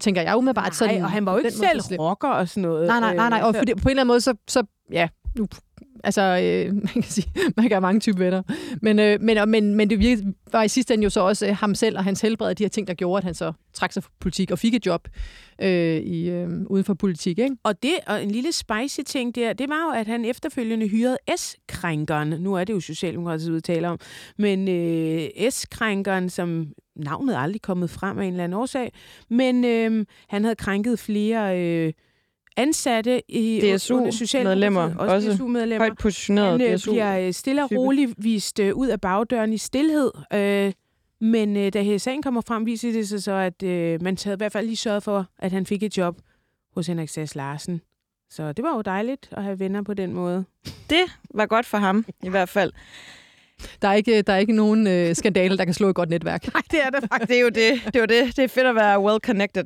tænker jeg umiddelbart, Nej, sådan... og han var jo ikke selv rocker og sådan noget. Nej, nej, nej, nej. Øh, Og fordi, på en eller anden måde, så, så ja, nu, altså, øh, [laughs] man kan sige, man kan have mange typer venner. Men, øh, men, men, men det virkede, var i sidste ende jo så også øh, ham selv og hans helbred, og de her ting, der gjorde, at han så trak sig fra politik og fik et job øh, i, øh, uden for politik, ikke? Og det, og en lille spicy ting der, det var jo, at han efterfølgende hyrede S-krænkeren. Nu er det jo Socialdemokratiet, vi taler om. Men øh, S-krænkeren, som navnet er aldrig kommet frem af en eller anden årsag, men øh, han havde krænket flere øh, ansatte i DSU under medlemmer, også, også DSU-medlemmer. højt positioneret Han øh, DSU. bliver øh, stille og roligt vist øh, ud af bagdøren i stillhed. Øh, men øh, da sagen kommer frem, viser det sig så, at øh, man havde i hvert fald lige sørget for, at han fik et job hos Henrik Sass Larsen. Så det var jo dejligt at have venner på den måde. Det var godt for ham, i hvert fald. Der er ikke, der er ikke nogen øh, skandale, der kan slå et godt netværk. [laughs] Nej, det er der faktisk. Det er jo det. Det er jo det. Det er fedt at være well connected.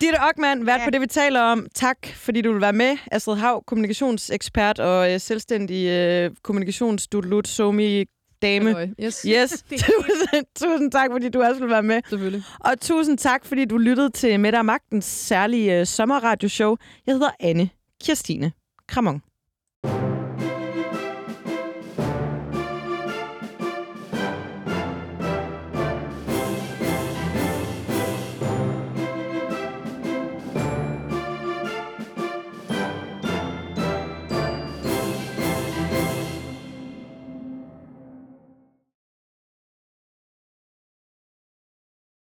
Ditte Ockmann, vært Ja. på det, vi taler om. Tak, fordi du vil være med. Astrid Hav, kommunikationsekspert og øh, selvstændig øh, kommunikationsdudelut, somi dame. Halløj. Yes, Yes, [laughs] Det tusind, tusind tak, fordi du også vil være med. selvfølgelig. Og tusind tak, fordi du lyttede til Mette og Magtens særlige øh, sommerradioshow. Jeg hedder Anne Kirstine Kramon.